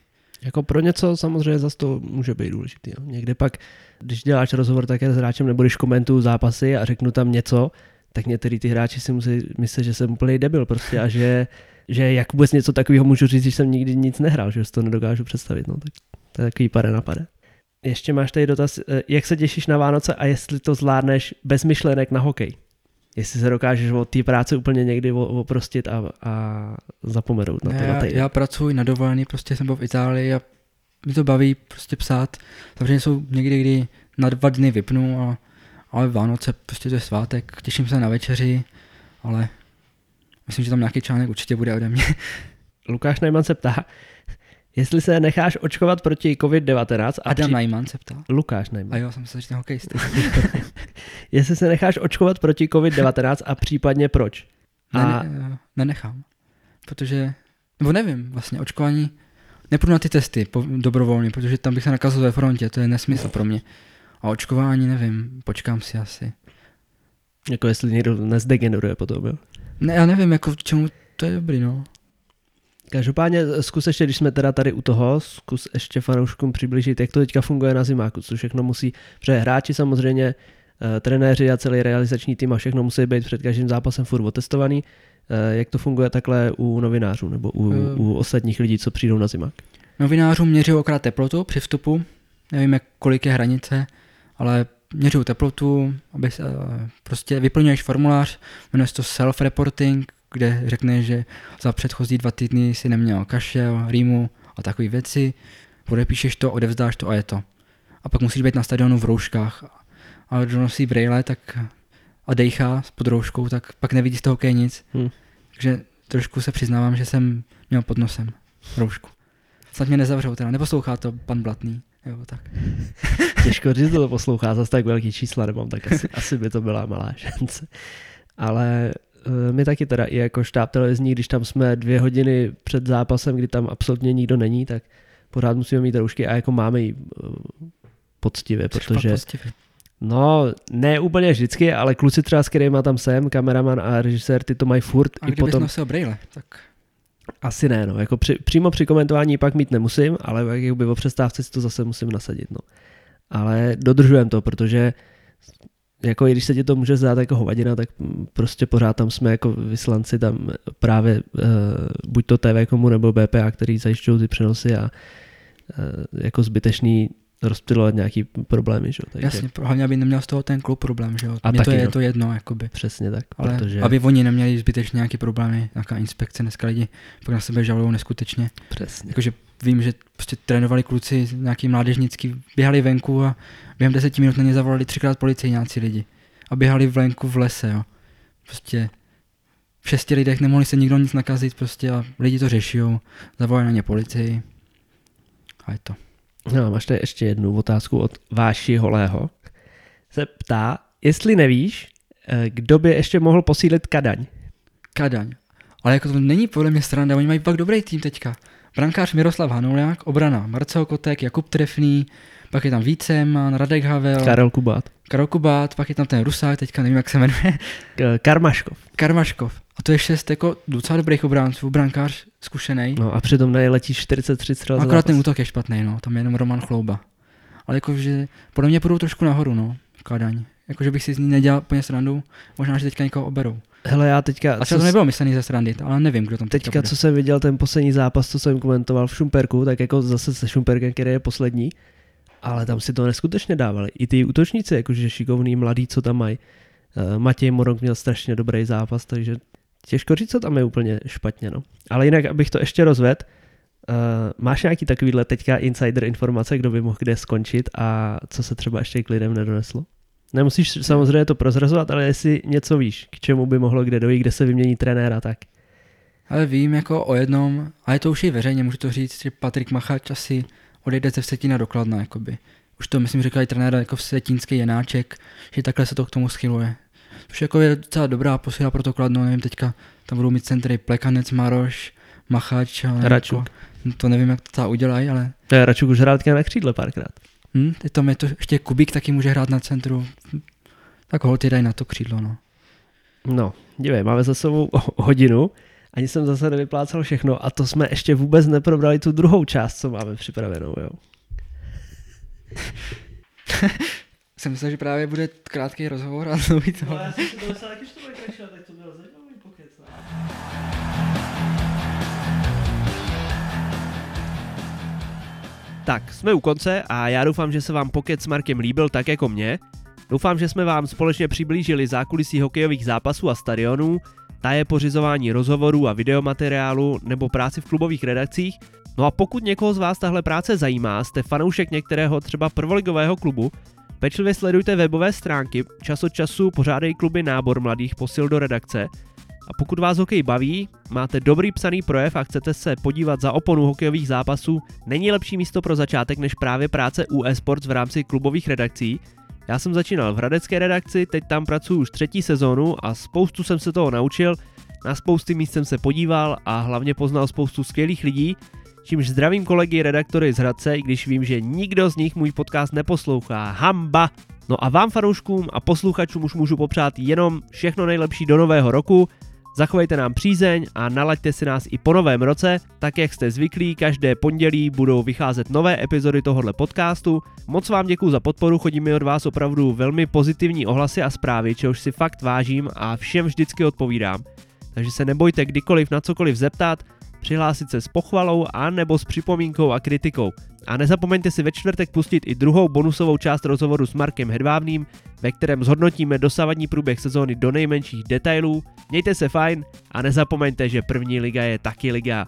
Jako pro něco samozřejmě zase to může být důležitý. Jo. Někde pak, když děláš rozhovor také s hráčem nebo když komentuju zápasy a řeknu tam něco, tak některý ty hráči si musí myslet, že jsem úplný debil prostě a že, že jak vůbec něco takového můžu říct, když jsem nikdy nic nehrál, že si to nedokážu představit. No, tak to je takový pade na pade. Ještě máš tady dotaz, eh, jak se těšíš na Vánoce a jestli to zvládneš bez myšlenek na hokej? Jestli se dokážeš od té práce úplně někdy oprostit a, a zapomenout na to. Ne, na já, týden. já pracuji na dovolený, prostě jsem byl v Itálii a mě to baví prostě psát. Samozřejmě jsou někdy, kdy na dva dny vypnu, a, ale Vánoce prostě to je svátek, těším se na večeři, ale myslím, že tam nějaký článek určitě bude ode mě. Lukáš Najman se ptá, jestli se necháš očkovat proti COVID-19 a Adam při... Najman se ptal. Lukáš A Najman. jo, jsem se ten hokejista. jestli se necháš očkovat proti COVID-19 a případně proč? A Ne, ne, nenechám. Protože, nebo nevím, vlastně očkování, nepůjdu na ty testy po, dobrovolně, protože tam bych se nakazil ve frontě, to je nesmysl pro mě. A očkování, nevím, počkám si asi. jako jestli někdo nezdegeneruje potom, jo? Ne, já nevím, jako k čemu to je dobrý, no. Každopádně zkus ještě, když jsme teda tady u toho, zkus ještě fanouškům přiblížit, jak to teďka funguje na zimáku, co všechno musí, protože hráči samozřejmě, eh, trenéři a celý realizační tým a všechno musí být před každým zápasem furt otestovaný. Eh, jak to funguje takhle u novinářů nebo u, Eh. u ostatních lidí, co přijdou na zimák? Novinářům měří okrát teplotu při vstupu, nevím, jak, kolik je hranice, ale měří teplotu, aby se, eh, prostě vyplňuješ formulář, jmenuje se to self-reporting, kde řekne, že za předchozí dva týdny si neměl kašel, rýmu a takové věci, podepíšeš to, odevzdáš to a je to. A pak musíš být na stadionu v rouškách. A kdo nosí brejle tak a dejchá s pod rouškou, tak pak nevidí z toho hokej nic. Hm. Takže trošku se přiznávám, že jsem měl pod nosem roušku. Snad mě nezavřou teda, neposlouchá to pan Blatný. Jo, tak. Těžko říct, to poslouchá, zase tak velký čísla nemám, tak asi, asi by to byla malá šance. Ale my taky teda i jako štáb televizní, když tam jsme dvě hodiny před zápasem, kdy tam absolutně nikdo není, tak pořád musíme mít roušky a jako máme ji eh, poctivě, protože poctivě. no ne úplně vždycky, ale kluci třeba s kterýma tam jsem, kameraman a režisér, ty to mají furt A i kdybys potom. nosil brejle, tak Asi ne, no. Jako při, přímo při komentování pak mít nemusím, ale jakoby o přestávce si to zase musím nasadit, no. Ale dodržujem to, protože jako i když se ti to může zdát jako hovadina, tak prostě pořád tam jsme jako vyslanci tam právě uh, buď to TV komu nebo BPA, který zajišťují ty přenosy a uh, jako zbytečný rozptylovat nějaký problémy, že? jo. Takže jasně, hlavně aby neměl z toho ten klub problém, že jo. A Mně to taky, je no. to jedno, jakoby. Přesně tak, Ale protože aby oni neměli zbytečně nějaké problémy, nějaká inspekce, dneska lidi pak na sebe žalují neskutečně. přesně. Jakože vím, že prostě trénovali kluci nějaký mládežnický, běhali venku a během deseti minut na ně zavolali třikrát policejňáci lidi. A běhali venku v lese, jo. Prostě v šesti lidech nemohli se nikdo nic nakazit prostě a lidi to řešijou, zavolali na ně policii. A je to. No, máš tady ještě jednu otázku od Váši Holého. Se ptá, jestli nevíš, eh, kdo by ještě mohl posílit Kadaň. Kadaň. Ale jako to není podle mě stranda, oni mají pak dobrý tým teďka. Brankář Miroslav Hanoulák, obrana Marcel Kotek, Jakub Trefný, pak je tam Víceman, Radek Havel, Karel Kubát. Karol Kubát, pak je tam ten Rusák, teďka nevím, jak se jmenuje, Karmaškov. Karmaškov. A to je šest jako docela dobrých obránců, brankář zkušený. No a přitom nejletí 43 střel Akorát ten útok je špatný, no, tam je jenom Roman Chlouba. Ale jakože podle mě půjdou trošku nahoru, no, Kadaň. Jakože bych si z ní nedělal úplně srandu, možná, že teďka někoho oberou. Hele, já teďka, A co, třeba to nebylo myslený ze srandy, ale nevím, kdo tam teďka, teďka bude. co jsem viděl ten poslední zápas, co jsem komentoval v Šumperku, tak jako zase se Šumperkem, který je poslední, ale tam si to neskutečně dávali. I ty útočníci, jakože šikovný, mladí, co tam mají. Eh, Matěj Moronk měl strašně dobrý zápas, takže těžko říct, co tam je úplně špatně. No. Ale jinak, abych to ještě rozvedl, uh, máš nějaký takovýhle teďka insider informace, kdo by mohl kde skončit a co se třeba ještě k lidem nedoneslo? Nemusíš samozřejmě to prozrazovat, ale jestli něco víš, k čemu by mohlo kde dojít, kde se vymění trenéra, tak. Ale vím jako o jednom, a je to už i veřejně, můžu to říct, že Patrik Machač asi odejde ze Vsetína do Kladna, jakoby. Už to, myslím, říkal i trenér jako Vsetínský Jenáček, že takhle se to k tomu schyluje. Což jako je docela dobrá posila pro to Kladno, nevím, teďka tam budou mít centry Plekanec, Maroš, Machač. ale Račuk. Jako, to nevím, jak to ta udělají, ale Ne, Račuk už hrál na křídle párkrát. hm, teď tam je to, ještě Kubík taky může hrát na centru. Tak holty dají na to křídlo, no. No, dívej, máme za sebou hodinu, ani jsem zase nevyplácal všechno a to jsme ještě vůbec neprobrali tu druhou část, co máme připravenou, jo. Jsem myslel, že právě bude krátký rozhovor a znovu to. jsem si to myslel taky, že to bude kratší, tak to byl zajímavý pokec. Tak, jsme u konce a já doufám, že se vám pokec s Markem líbil tak jako mě. Doufám, že jsme vám společně přiblížili zákulisí hokejových zápasů a stadionů, taje pořizování rozhovorů a videomateriálu nebo práci v klubových redakcích. No a pokud někoho z vás tahle práce zajímá, jste fanoušek některého třeba prvoligového klubu, pečlivě sledujte webové stránky, čas od času pořádají kluby nábor mladých posil do redakce. A pokud vás hokej baví, máte dobrý psaný projev a chcete se podívat za oponu hokejových zápasů, není lepší místo pro začátek než právě práce u eSports v rámci klubových redakcí. Já jsem začínal v hradecké redakci, teď tam pracuji už třetí sezónu a spoustu jsem se toho naučil, na spousty míst jsem se podíval a hlavně poznal spoustu skvělých lidí, čímž zdravím kolegy redaktory z Hradce, i když vím, že nikdo z nich můj podcast neposlouchá. Hamba! No a vám fanouškům a posluchačům už můžu popřát jenom všechno nejlepší do nového roku, Zachovejte nám přízeň a nalaďte si nás i po novém roce, tak jak jste zvyklí, každé pondělí budou vycházet nové epizody tohohle podcastu. Moc vám děkuji za podporu, chodí mi od vás opravdu velmi pozitivní ohlasy a zprávy, čehož si fakt vážím a všem vždycky odpovídám. Takže se nebojte kdykoliv na cokoliv zeptat, přihlásit se s pochvalou a nebo s připomínkou a kritikou. A nezapomeňte si ve čtvrtek pustit i druhou bonusovou část rozhovoru s Markem Hedvávným, ve kterém zhodnotíme dosavadní průběh sezóny do nejmenších detailů. Mějte se fajn a nezapomeňte, že první liga je taky liga.